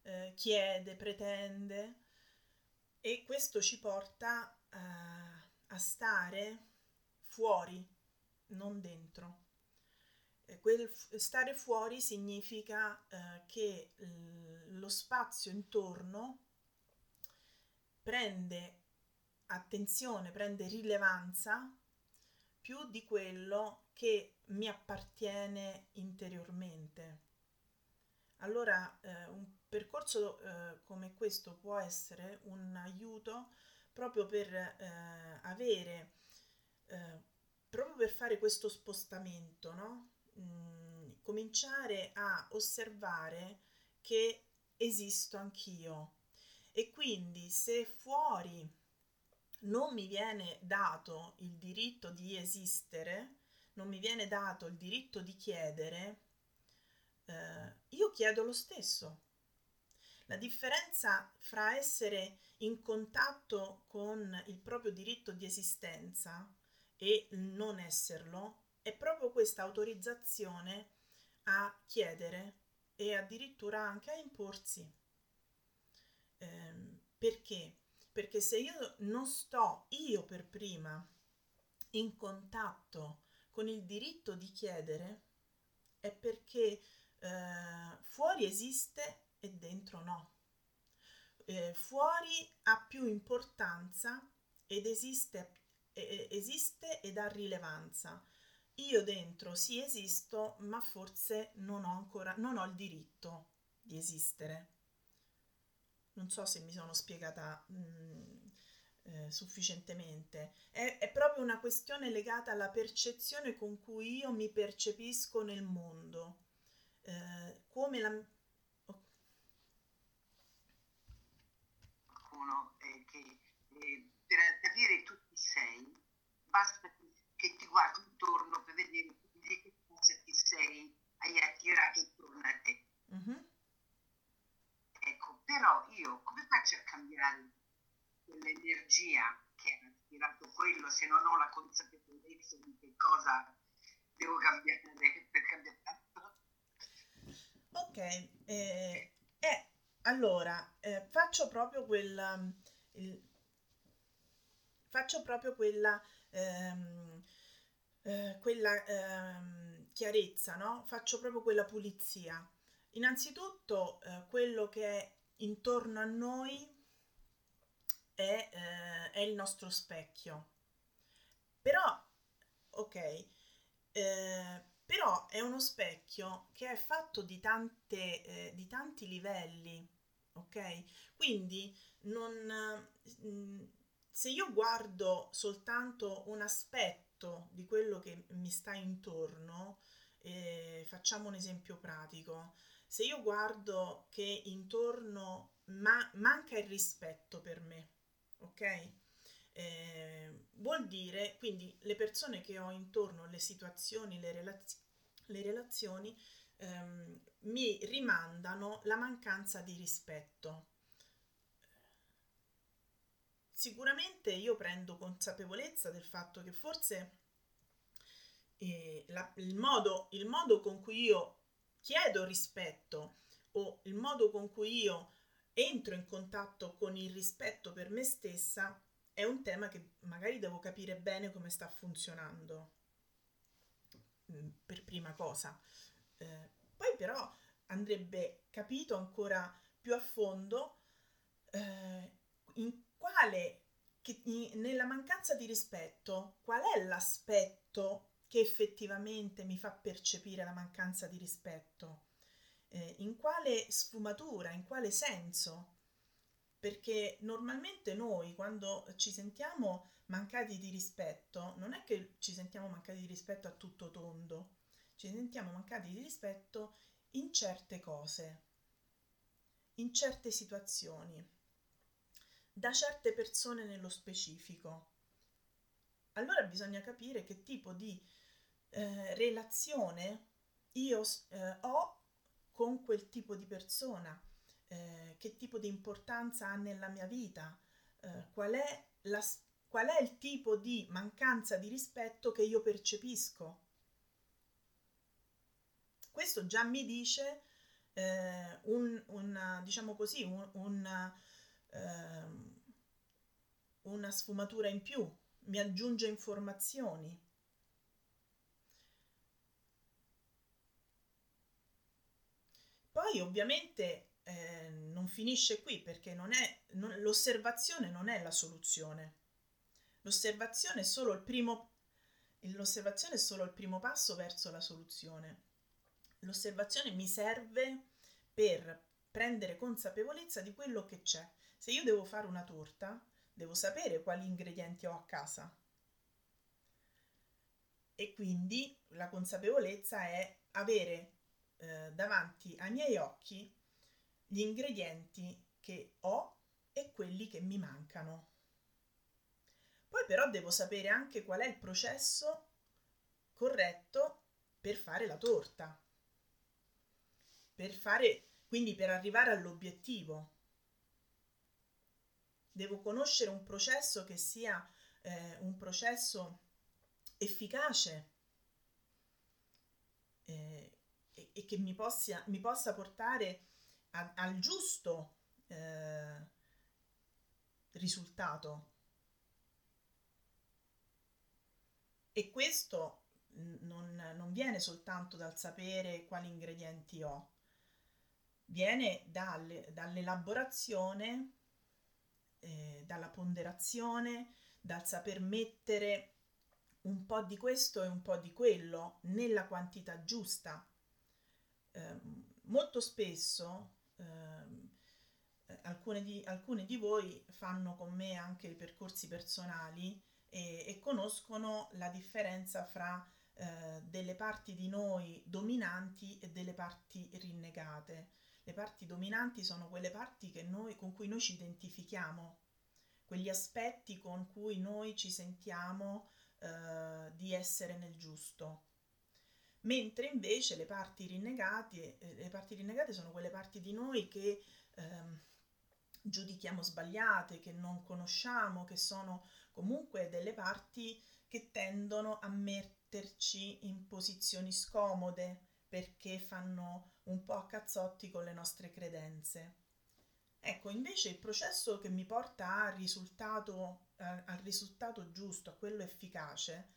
eh, chiede, pretende e questo ci porta eh, a stare fuori, non dentro. Quel stare fuori significa eh, che lo spazio intorno prende attenzione, prende rilevanza più di quello che mi appartiene interiormente. Allora eh, un percorso eh, come questo può essere un aiuto proprio per eh, avere, eh, proprio per fare questo spostamento, no? Mm, cominciare a osservare che esisto anch'io e quindi se fuori non mi viene dato il diritto di esistere, non mi viene dato il diritto di chiedere, eh, io chiedo lo stesso. La differenza fra essere in contatto con il proprio diritto di esistenza e non esserlo è proprio questa autorizzazione a chiedere e addirittura anche a imporsi. Eh, perché? Perché se io non sto io per prima in contatto con il diritto di chiedere, è perché eh, fuori esiste e dentro no. Eh, fuori ha più importanza ed esiste, eh, esiste ed ha rilevanza. Io dentro sì esisto, ma forse non ho ancora non ho il diritto di esistere. Non so se mi sono spiegata mh, mm, eh, sufficientemente. È, è proprio una questione legata alla percezione con cui io mi percepisco nel mondo. Eh, come la... Qualcuno eh, che eh, per capire tu chi sei, basta che ti guardi intorno per vedere di che cosa ti sei, hai attirato intorno a te. Mm-hmm. Ecco, però io come faccio a cambiare quell'energia che ha attirato quello se non ho la consapevolezza di che cosa devo cambiare per cambiare? Ok, eh, eh, allora eh, faccio proprio quella, um, il, faccio proprio quella, ehm, eh, quella ehm, chiarezza, no? Faccio proprio quella pulizia. Innanzitutto eh, quello che è intorno a noi è, eh, è il nostro specchio. Però, ok, eh, però è uno specchio che è fatto di, tante, eh, di tanti livelli, ok? Quindi non, mm, se io guardo soltanto un aspetto di quello che mi sta intorno, eh, facciamo un esempio pratico, se io guardo che intorno ma- manca il rispetto per me, ok? Eh, vuol dire quindi le persone che ho intorno, le situazioni, le, relaz- le relazioni ehm, mi rimandano la mancanza di rispetto. Sicuramente io prendo consapevolezza del fatto che forse eh, la, il, modo, il modo con cui io chiedo rispetto o il modo con cui io entro in contatto con il rispetto per me stessa è un tema che magari devo capire bene come sta funzionando mm, per prima cosa. Eh, poi però andrebbe capito ancora più a fondo eh, in quale, che, in, nella mancanza di rispetto, qual è l'aspetto che effettivamente mi fa percepire la mancanza di rispetto eh, in quale sfumatura, in quale senso. Perché normalmente noi quando ci sentiamo mancati di rispetto, non è che ci sentiamo mancati di rispetto a tutto tondo, ci sentiamo mancati di rispetto in certe cose, in certe situazioni, da certe persone nello specifico. Allora bisogna capire che tipo di eh, relazione io eh, ho con quel tipo di persona, eh, che tipo di importanza ha nella mia vita, eh, qual, è la, qual è il tipo di mancanza di rispetto che io percepisco. Questo già mi dice eh, un, una, diciamo così, un, una, ehm, una sfumatura in più, mi aggiunge informazioni. Poi ovviamente eh, non finisce qui perché non è, non, l'osservazione non è la soluzione. L'osservazione è solo il primo l'osservazione è solo il primo passo verso la soluzione. L'osservazione mi serve per prendere consapevolezza di quello che c'è. Se io devo fare una torta, devo sapere quali ingredienti ho a casa. E quindi la consapevolezza è avere eh, davanti ai miei occhi gli ingredienti che ho e quelli che mi mancano. Poi però devo sapere anche qual è il processo corretto per fare la torta, per fare, quindi per arrivare all'obiettivo. Devo conoscere un processo che sia eh, un processo efficace, eh, e, e che mi possa, mi possa portare a, al giusto eh, risultato. E questo non, non, viene soltanto dal sapere quali ingredienti ho, viene dalle, dall'elaborazione, eh, dalla ponderazione, dal saper mettere un po' di questo e un po' di quello nella quantità giusta eh, molto spesso eh, alcune, di, alcune di voi fanno con me anche i percorsi personali e, e conoscono la differenza fra eh, delle parti di noi dominanti e delle parti rinnegate. Le parti dominanti sono quelle parti noi, con cui noi ci identifichiamo, quegli aspetti con cui noi ci sentiamo eh, di essere nel giusto. Mentre invece le parti rinnegate, eh, le parti rinnegate sono quelle parti di noi che ehm, giudichiamo sbagliate, che non conosciamo, che sono comunque delle parti che tendono a metterci in posizioni scomode perché fanno un po' a cazzotti con le nostre credenze. Ecco, invece il processo che mi porta al risultato, al risultato giusto, a quello efficace,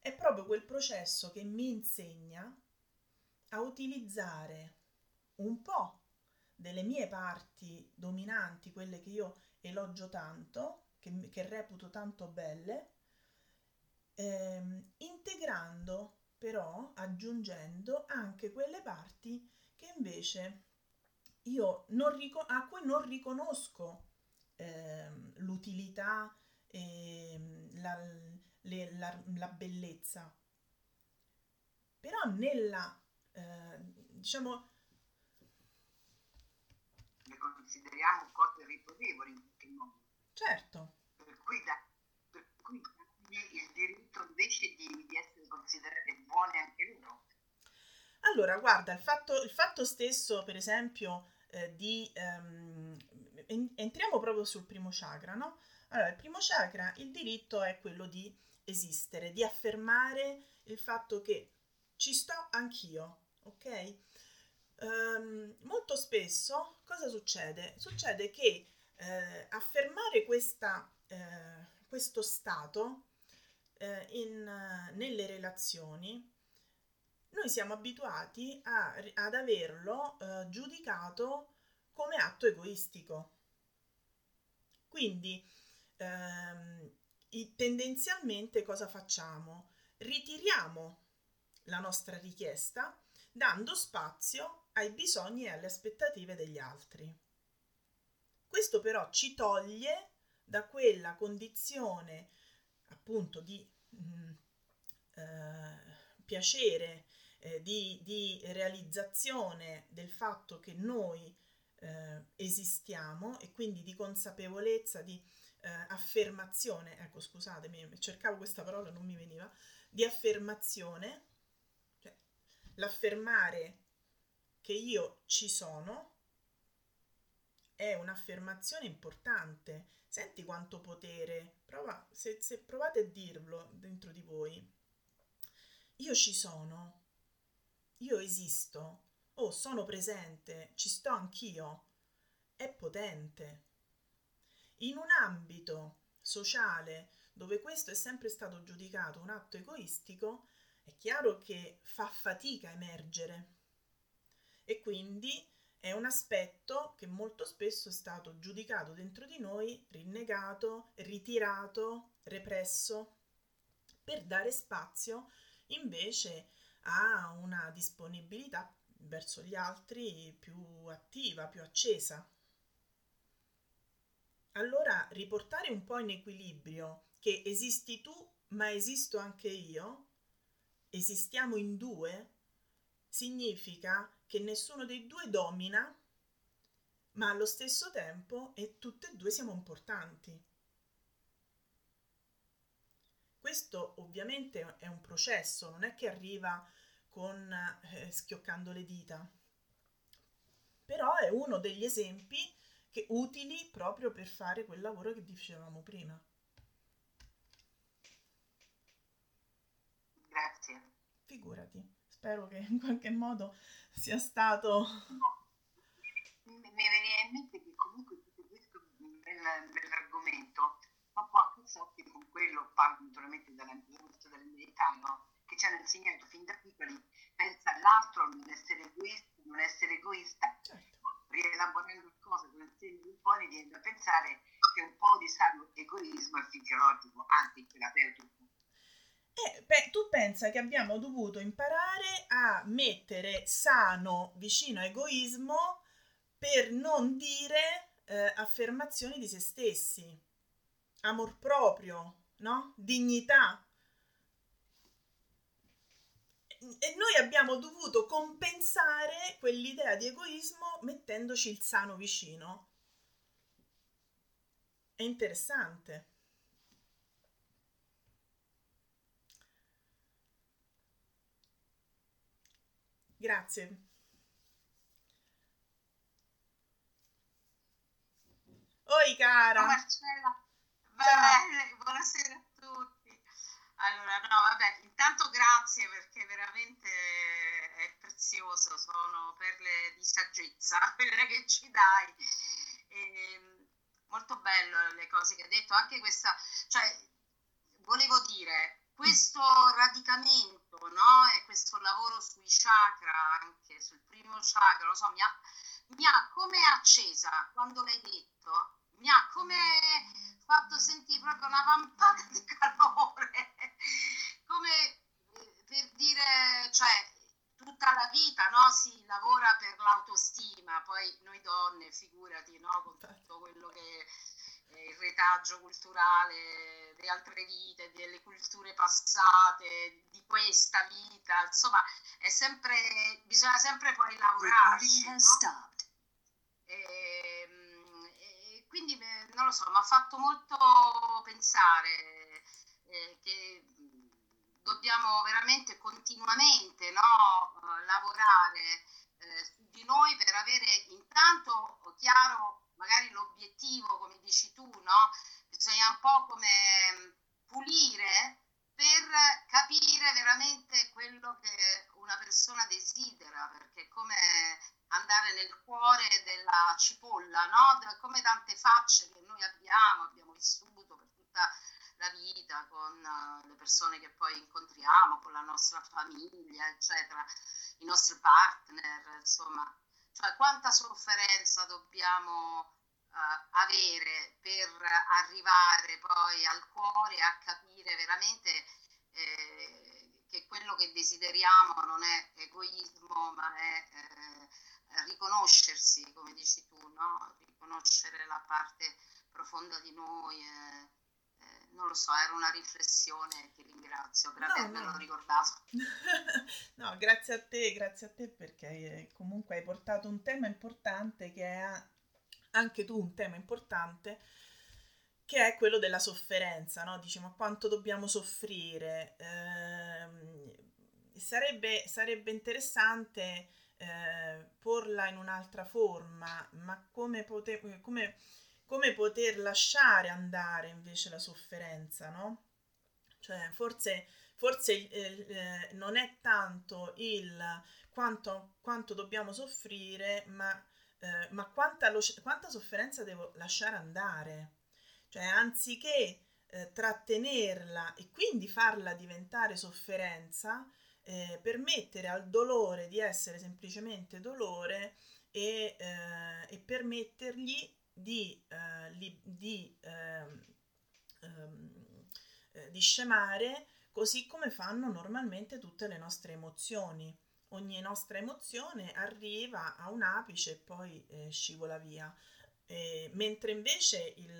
è proprio quel processo che mi insegna a utilizzare un po' delle mie parti dominanti, quelle che io elogio tanto, che, che reputo tanto belle, ehm, integrando però, aggiungendo anche quelle parti che invece io non rico- a cui non riconosco ehm, l'utilità e la, le, la, la, bellezza. Però nella, eh, diciamo... Le consideriamo un po' territorievoli in qualche modo. Certo. Per cui, da, per cui il diritto invece di, di essere considerate buone anche loro. Allora, guarda, il fatto, il fatto stesso, per esempio, eh, di... Um, entriamo proprio sul primo chakra, no? Allora, il primo chakra, il diritto è quello di esistere, di affermare il fatto che ci sto anch'io, ok? Um, molto spesso cosa succede? Succede che eh, affermare questa, eh, questo stato eh, in, nelle relazioni noi siamo abituati a, ad averlo eh, giudicato come atto egoistico. Quindi ehm, tendenzialmente cosa facciamo? Ritiriamo la nostra richiesta dando spazio ai bisogni e alle aspettative degli altri. Questo però ci toglie da quella condizione appunto di mh, mm, eh, piacere, eh, di, di, realizzazione del fatto che noi eh, esistiamo e quindi di consapevolezza, di eh, affermazione, ecco scusatemi, cercavo questa parola, non mi veniva, di affermazione, cioè l'affermare che io ci sono è un'affermazione importante. Senti quanto potere, prova, se, se provate a dirlo dentro di voi, io ci sono, io esisto, oh sono presente, ci sto anch'io, è potente. In un ambito sociale dove questo è sempre stato giudicato un atto egoistico, è chiaro che fa fatica a emergere. E quindi è un aspetto che molto spesso è stato giudicato dentro di noi, rinnegato, ritirato, represso, per dare spazio invece a una disponibilità verso gli altri più attiva, più accesa. Allora riportare un po' in equilibrio che esisti tu ma esisto anche io, esistiamo in due, significa che nessuno dei due domina, ma allo stesso tempo e tutte e due siamo importanti. Questo ovviamente è un processo, non è che arriva con eh, schioccando le dita, però è uno degli esempi che utili proprio per fare quel lavoro che dicevamo prima. Grazie. Figurati, spero che in qualche modo sia stato... Mi veniva in mente che comunque tutto questo bell'argomento fa un po' a cazzotti con quello, parlo naturalmente dell'americano, che ci hanno insegnato fin da piccoli, pensa all'altro, non essere egoista, non essere egoista. Certo rielaborando con il segno di poi viene da pensare che un po' di sano egoismo è fisiologico, anzi terapeutico. Eh, beh, tu pensa che abbiamo dovuto imparare a mettere sano vicino a egoismo per non dire eh, affermazioni di se stessi, amor proprio, no? Dignità. E noi abbiamo dovuto compensare quell'idea di egoismo mettendoci il sano vicino. È interessante. Grazie. Oi cara. Ciao Marcella. Bene, buonasera a tutti. Allora, no, vabbè, intanto grazie perché veramente è prezioso, sono perle di saggezza, quelle che ci dai. E, ehm, molto bello le cose che hai detto, anche questa, cioè, volevo dire, questo radicamento no? e questo lavoro sui chakra, anche sul primo chakra, lo so, mi ha, mi ha come accesa quando l'hai detto, mi ha come fatto sentire proprio una vampata di calore, come eh, per dire, cioè, tutta la vita no? si lavora per l'autostima, poi noi donne, figurati, no? con tutto quello che il retaggio culturale di altre vite, delle culture passate, di questa vita, insomma, è sempre, bisogna sempre poi lavorarci. No? E, e quindi, non lo so, mi ha fatto molto pensare eh, che dobbiamo veramente continuamente no, lavorare eh, su di noi per avere intanto chiaro magari l'obiettivo, come dici tu, no? Bisogna un po' come pulire per capire veramente quello che una persona desidera, perché è come andare nel cuore della cipolla, no? Come tante facce che noi abbiamo, abbiamo vissuto per tutta la vita con le persone che poi incontriamo, con la nostra famiglia, eccetera, i nostri partner, insomma, cioè quanta sofferenza dobbiamo uh, avere per arrivare poi al cuore a capire veramente eh, che quello che desideriamo non è egoismo, ma è eh, riconoscersi, come dici tu, no? riconoscere la parte profonda di noi. Eh, non lo so, era una riflessione, ti ringrazio per no, avermelo no. ricordato. no, grazie a te, grazie a te perché eh, comunque hai portato un tema importante che è anche tu un tema importante che è quello della sofferenza, no? Dici, ma quanto dobbiamo soffrire? Eh, sarebbe, sarebbe interessante eh, porla in un'altra forma, ma come, poter, come come poter lasciare andare invece la sofferenza, no? Cioè, forse, forse eh, eh, non è tanto il quanto, quanto dobbiamo soffrire, ma, eh, ma quanta, lo, quanta, sofferenza devo lasciare andare. Cioè, anziché eh, trattenerla e quindi farla diventare sofferenza, eh, permettere al dolore di essere semplicemente dolore e, eh, e permettergli di, eh, li, di, ehm, ehm, eh, di scemare così come fanno normalmente tutte le nostre emozioni. Ogni nostra emozione arriva a un apice e poi eh, scivola via. mentre invece il,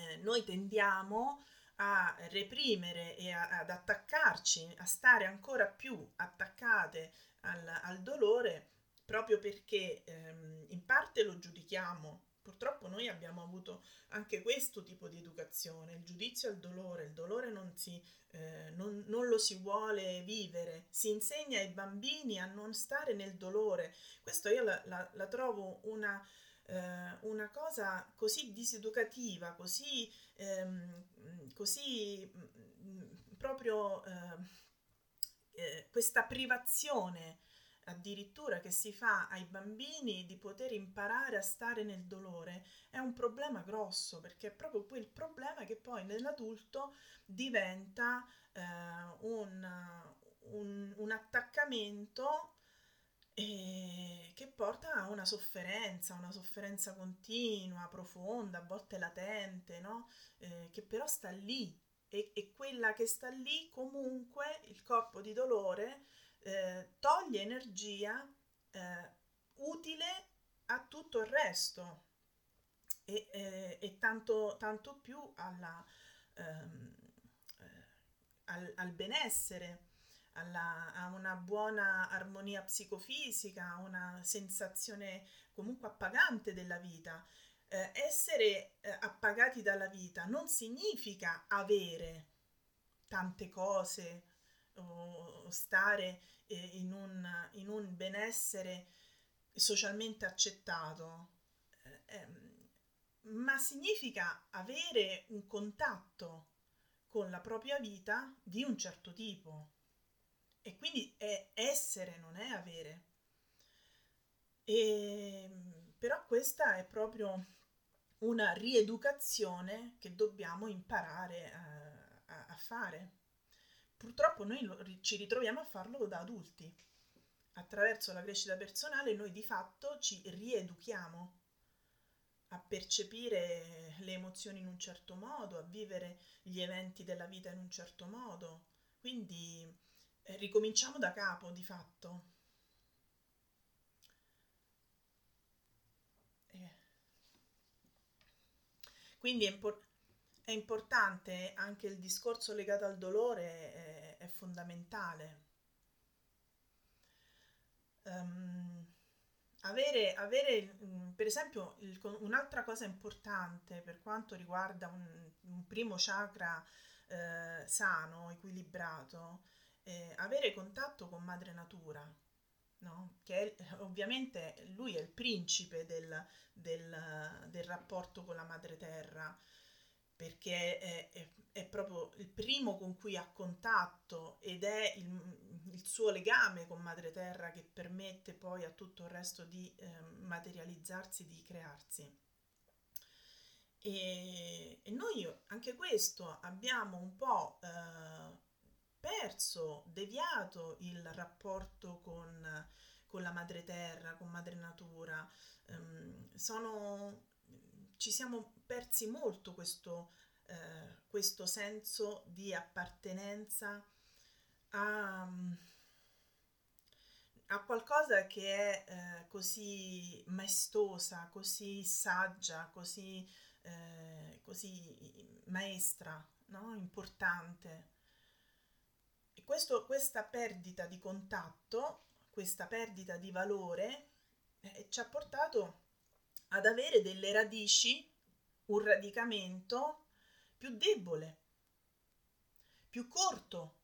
eh, noi tendiamo a reprimere e a, ad attaccarci, a stare ancora più attaccate al, al dolore proprio perché ehm, in parte lo giudichiamo. Purtroppo noi abbiamo avuto anche questo tipo di educazione, il giudizio al dolore, il dolore non, si, eh, non, non lo si vuole vivere, si insegna ai bambini a non stare nel dolore. Questo io la, la, la trovo una, eh, una cosa così diseducativa, così, ehm, così mh, mm, proprio eh, eh, questa privazione addirittura che si fa ai bambini di poter imparare a stare nel dolore è un problema grosso perché è proprio quel problema che poi nell'adulto diventa eh, un, un, un, attaccamento che porta a una sofferenza, una sofferenza continua, profonda, a volte latente, no? eh, che però sta lì. E, e quella che sta lì comunque, il corpo di dolore, eh, toglie energia eh, utile a tutto il resto, e, e, e tanto, tanto, più alla, ehm, eh, al, al, benessere, alla, a una buona armonia psicofisica, a una sensazione comunque appagante della vita. Eh, essere eh, appagati dalla vita non significa avere tante cose o, o stare eh, in, un, in un benessere socialmente accettato, eh, ehm, ma significa avere un contatto con la propria vita di un certo tipo. E quindi è essere, non è avere. E, però questa è proprio una rieducazione che dobbiamo imparare a, a, a fare. Purtroppo noi lo, ci ritroviamo a farlo da adulti. Attraverso la crescita personale noi di fatto ci rieduchiamo a percepire le emozioni in un certo modo, a vivere gli eventi della vita in un certo modo. Quindi ricominciamo da capo di fatto. Eh. Quindi è, impor- è, importante anche il discorso legato al dolore, è, è fondamentale. Um, avere, avere mm, per esempio, il, un'altra cosa importante per quanto riguarda un, un primo chakra eh, sano, equilibrato, è avere contatto con madre natura, no? che è, ovviamente lui è il principe del, del, del rapporto con la madre terra perché è, è, è, proprio il primo con cui ha contatto ed è il, il, suo legame con Madre Terra che permette poi a tutto il resto di eh, materializzarsi, di crearsi. E, e, noi anche questo abbiamo un po' eh, perso, deviato il rapporto con, con, la Madre Terra, con Madre Natura. Um, sono ci siamo persi molto questo, eh, questo senso di appartenenza a, a qualcosa che è eh, così maestosa, così saggia, così, eh, così maestra, no? importante. Questo, questa perdita di contatto, questa perdita di valore, eh, ci ha portato ad avere delle radici, un radicamento più debole, più corto.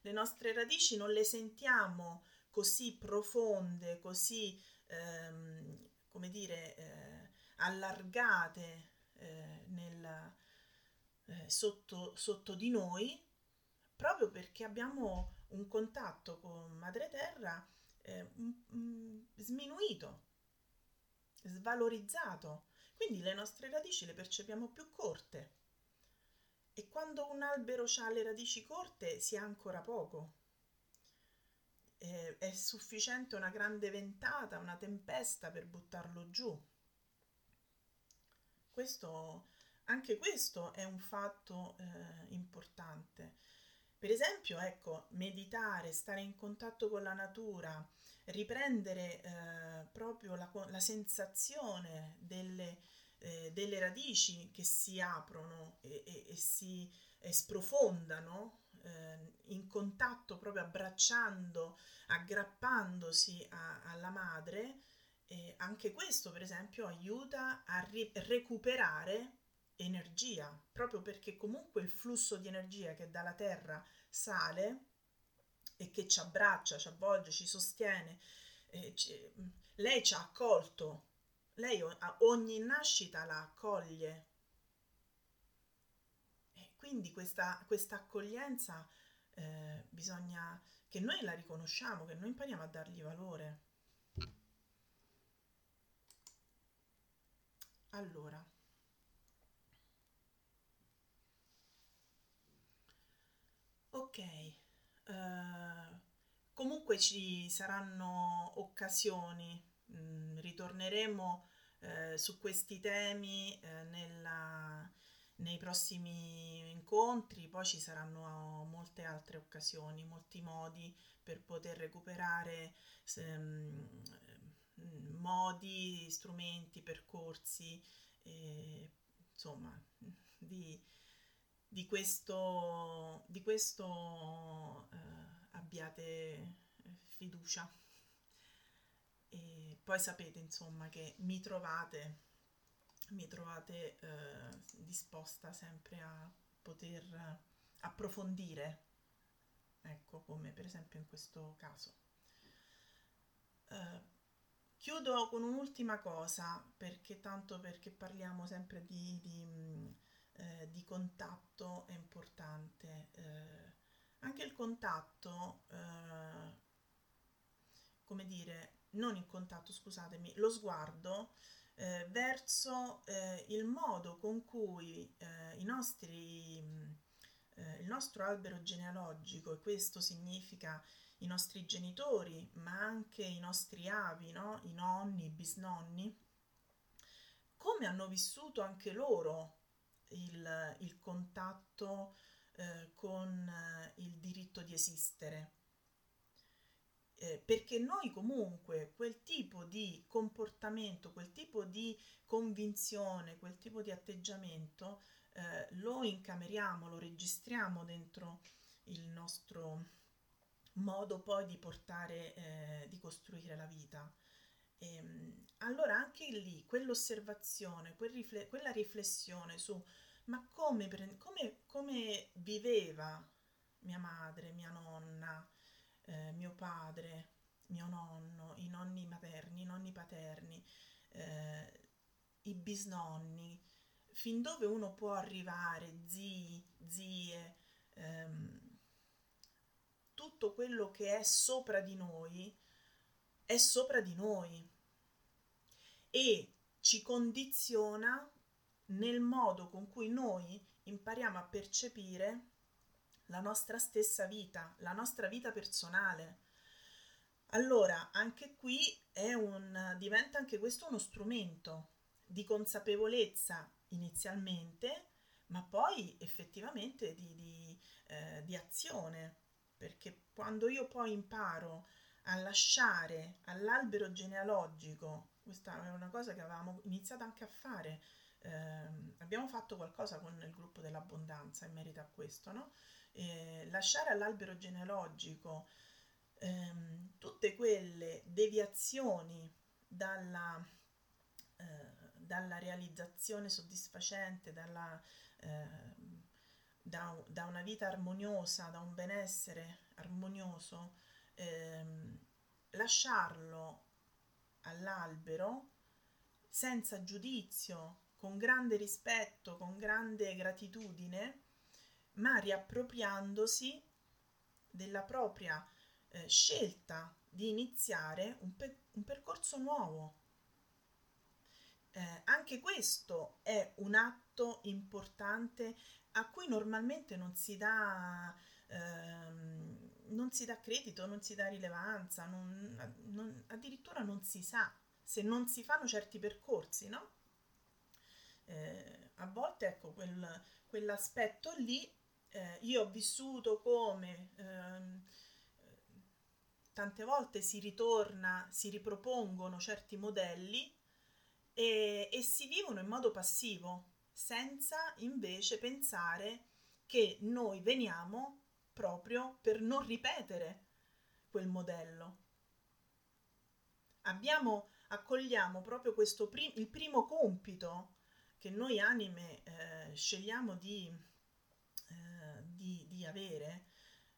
Le nostre radici non le sentiamo così profonde, così, ehm, come dire, eh, allargate eh, nel, eh, sotto, sotto di noi, proprio perché abbiamo un contatto con Madre Terra eh, sminuito svalorizzato, quindi le nostre radici le percepiamo più corte. E quando un albero ha le radici corte si ha ancora poco. è sufficiente una grande ventata, una tempesta per buttarlo giù. Questo, anche questo è un fatto eh, importante. Per esempio, ecco, meditare, stare in contatto con la natura, riprendere eh, proprio la, la, sensazione delle, eh, delle, radici che si aprono e, e, e si e sprofondano eh, in contatto proprio abbracciando, aggrappandosi a, alla madre, anche questo per esempio aiuta a ri- recuperare energia, proprio perché comunque il flusso di energia che dalla terra sale e che ci abbraccia, ci avvolge, ci sostiene. Eh, ci, lei ci ha accolto, lei a ogni nascita la accoglie. E quindi questa, questa accoglienza eh, bisogna che noi la riconosciamo, che noi impariamo a dargli valore. Allora, ok. Uh, comunque ci saranno occasioni, mm, ritorneremo eh, su questi temi eh, nella, nei prossimi incontri, poi ci saranno molte altre occasioni, molti modi per poter recuperare um, modi, strumenti, percorsi insomma, di, di questo, di questo eh, abbiate fiducia. E poi sapete, insomma, che mi trovate, mi trovate eh, disposta sempre a poter approfondire, ecco, come per esempio in questo caso. Uh, chiudo con un'ultima cosa, perché tanto perché parliamo sempre di, di, eh, di contatto è importante. Eh, anche il contatto, eh, come dire, non il contatto, scusatemi, lo sguardo eh, verso eh, il modo con cui eh, i nostri, il nostro albero genealogico, e questo significa i nostri genitori, ma anche i nostri avi, no? i nonni, i bisnonni, come hanno vissuto anche loro il, il contatto eh, con eh, il diritto di esistere. Eh, perché noi comunque quel tipo di comportamento, quel tipo di convinzione, quel tipo di atteggiamento eh, lo incameriamo, lo registriamo dentro il nostro modo poi di portare, eh, di costruire la vita. E, ehm, allora anche lì quell'osservazione, quel rifle- quella riflessione su ma come, come, come, viveva mia madre, mia nonna, eh, mio padre, mio nonno, i nonni materni, i nonni paterni, eh, i bisnonni, fin dove uno può arrivare, zii, zie, ehm, tutto quello che è sopra di noi è sopra di noi e ci condiziona nel modo con cui noi impariamo a percepire la nostra stessa vita, la nostra vita personale. Allora, anche qui un, diventa anche questo uno strumento di consapevolezza inizialmente, ma poi effettivamente di, di, eh, di azione perché quando io poi imparo a lasciare all'albero genealogico, questa è una cosa che avevamo iniziato anche a fare, eh, abbiamo fatto qualcosa con il gruppo dell'abbondanza in merito a questo, no? Eh, lasciare all'albero genealogico ehm, tutte quelle deviazioni dalla, eh, dalla realizzazione soddisfacente, dalla, eh, da, da, una vita armoniosa, da un benessere armonioso, ehm, lasciarlo all'albero senza giudizio, con grande rispetto, con grande gratitudine, ma riappropriandosi della propria eh, scelta di iniziare un, pe- un percorso nuovo. Eh, anche questo è un atto importante a cui normalmente non si dà, ehm, non si dà credito, non si dà rilevanza, non, non, addirittura non si sa se non si fanno certi percorsi, no? Eh, a volte, ecco, quel, quell'aspetto lì, eh, io ho vissuto come ehm, tante volte si ritorna, si ripropongono certi modelli e, e si vivono in modo passivo senza invece pensare che noi veniamo proprio per non ripetere quel modello. Abbiamo, accogliamo proprio questo prim- il primo compito che noi anime eh, scegliamo di, eh, di, di, avere,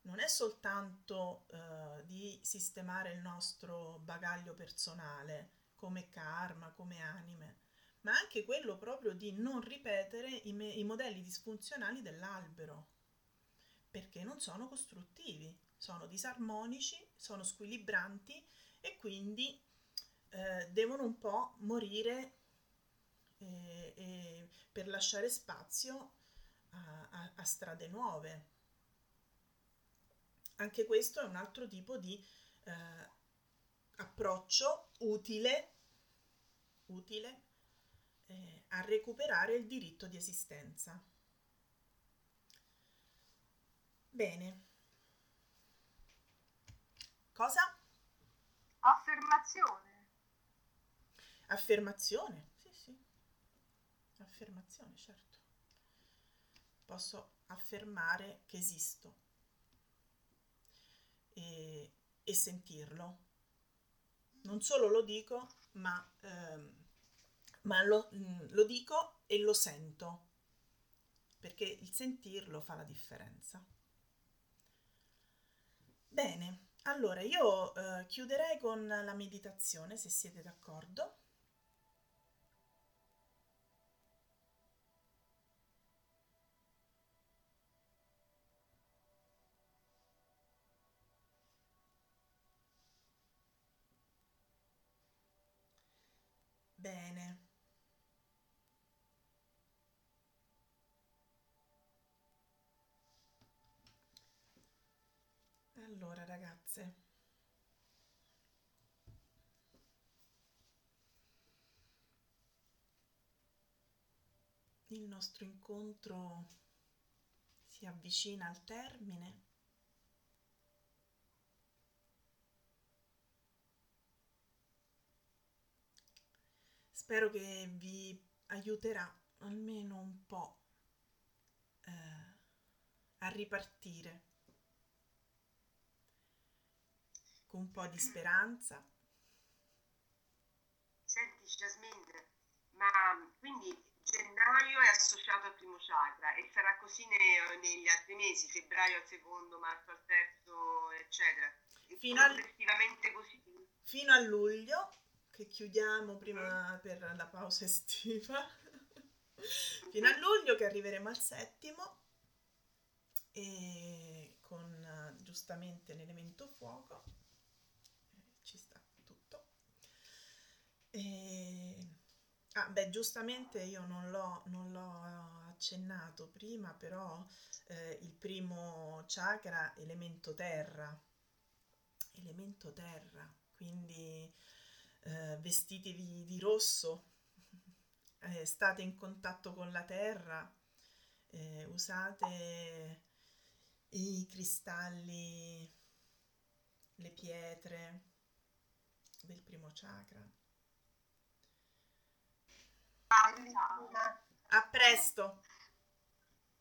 non è soltanto eh, di sistemare il nostro bagaglio personale come karma, come anime, ma anche quello proprio di non ripetere i, me- i modelli disfunzionali dell'albero, perché non sono costruttivi, sono disarmonici, sono squilibranti e quindi eh, devono un po' morire eh, eh, per lasciare spazio a, a, a, strade nuove. Anche questo è un altro tipo di eh, approccio utile, utile eh, a recuperare il diritto di esistenza. Bene. Cosa? Affermazione. Affermazione, sì, sì. affermazione, certo. Posso affermare che esisto e, e sentirlo. Non solo lo dico, ma, ehm, ma lo, mm, lo dico e lo sento, perché il sentirlo fa la differenza. Bene, allora io eh, chiuderei con la meditazione, se siete d'accordo. Allora, ragazze. Il nostro incontro si avvicina al termine. Spero che vi aiuterà almeno un po' eh, a ripartire con un po' di speranza. Senti Jasmine, ma quindi gennaio è associato al primo chakra e sarà così ne, negli altri mesi, febbraio al secondo, marzo al terzo, eccetera. Fino, al, così. fino a luglio che chiudiamo prima per la pausa estiva, fino a luglio che arriveremo al settimo e con giustamente l'elemento fuoco ci sta tutto. E... Ah, beh, giustamente io non l'ho, non l'ho accennato prima, però eh, il primo chakra, elemento terra, elemento terra, quindi eh, vestitevi di rosso, eh, state in contatto con la terra, eh, usate i cristalli, le pietre del primo chakra. A presto!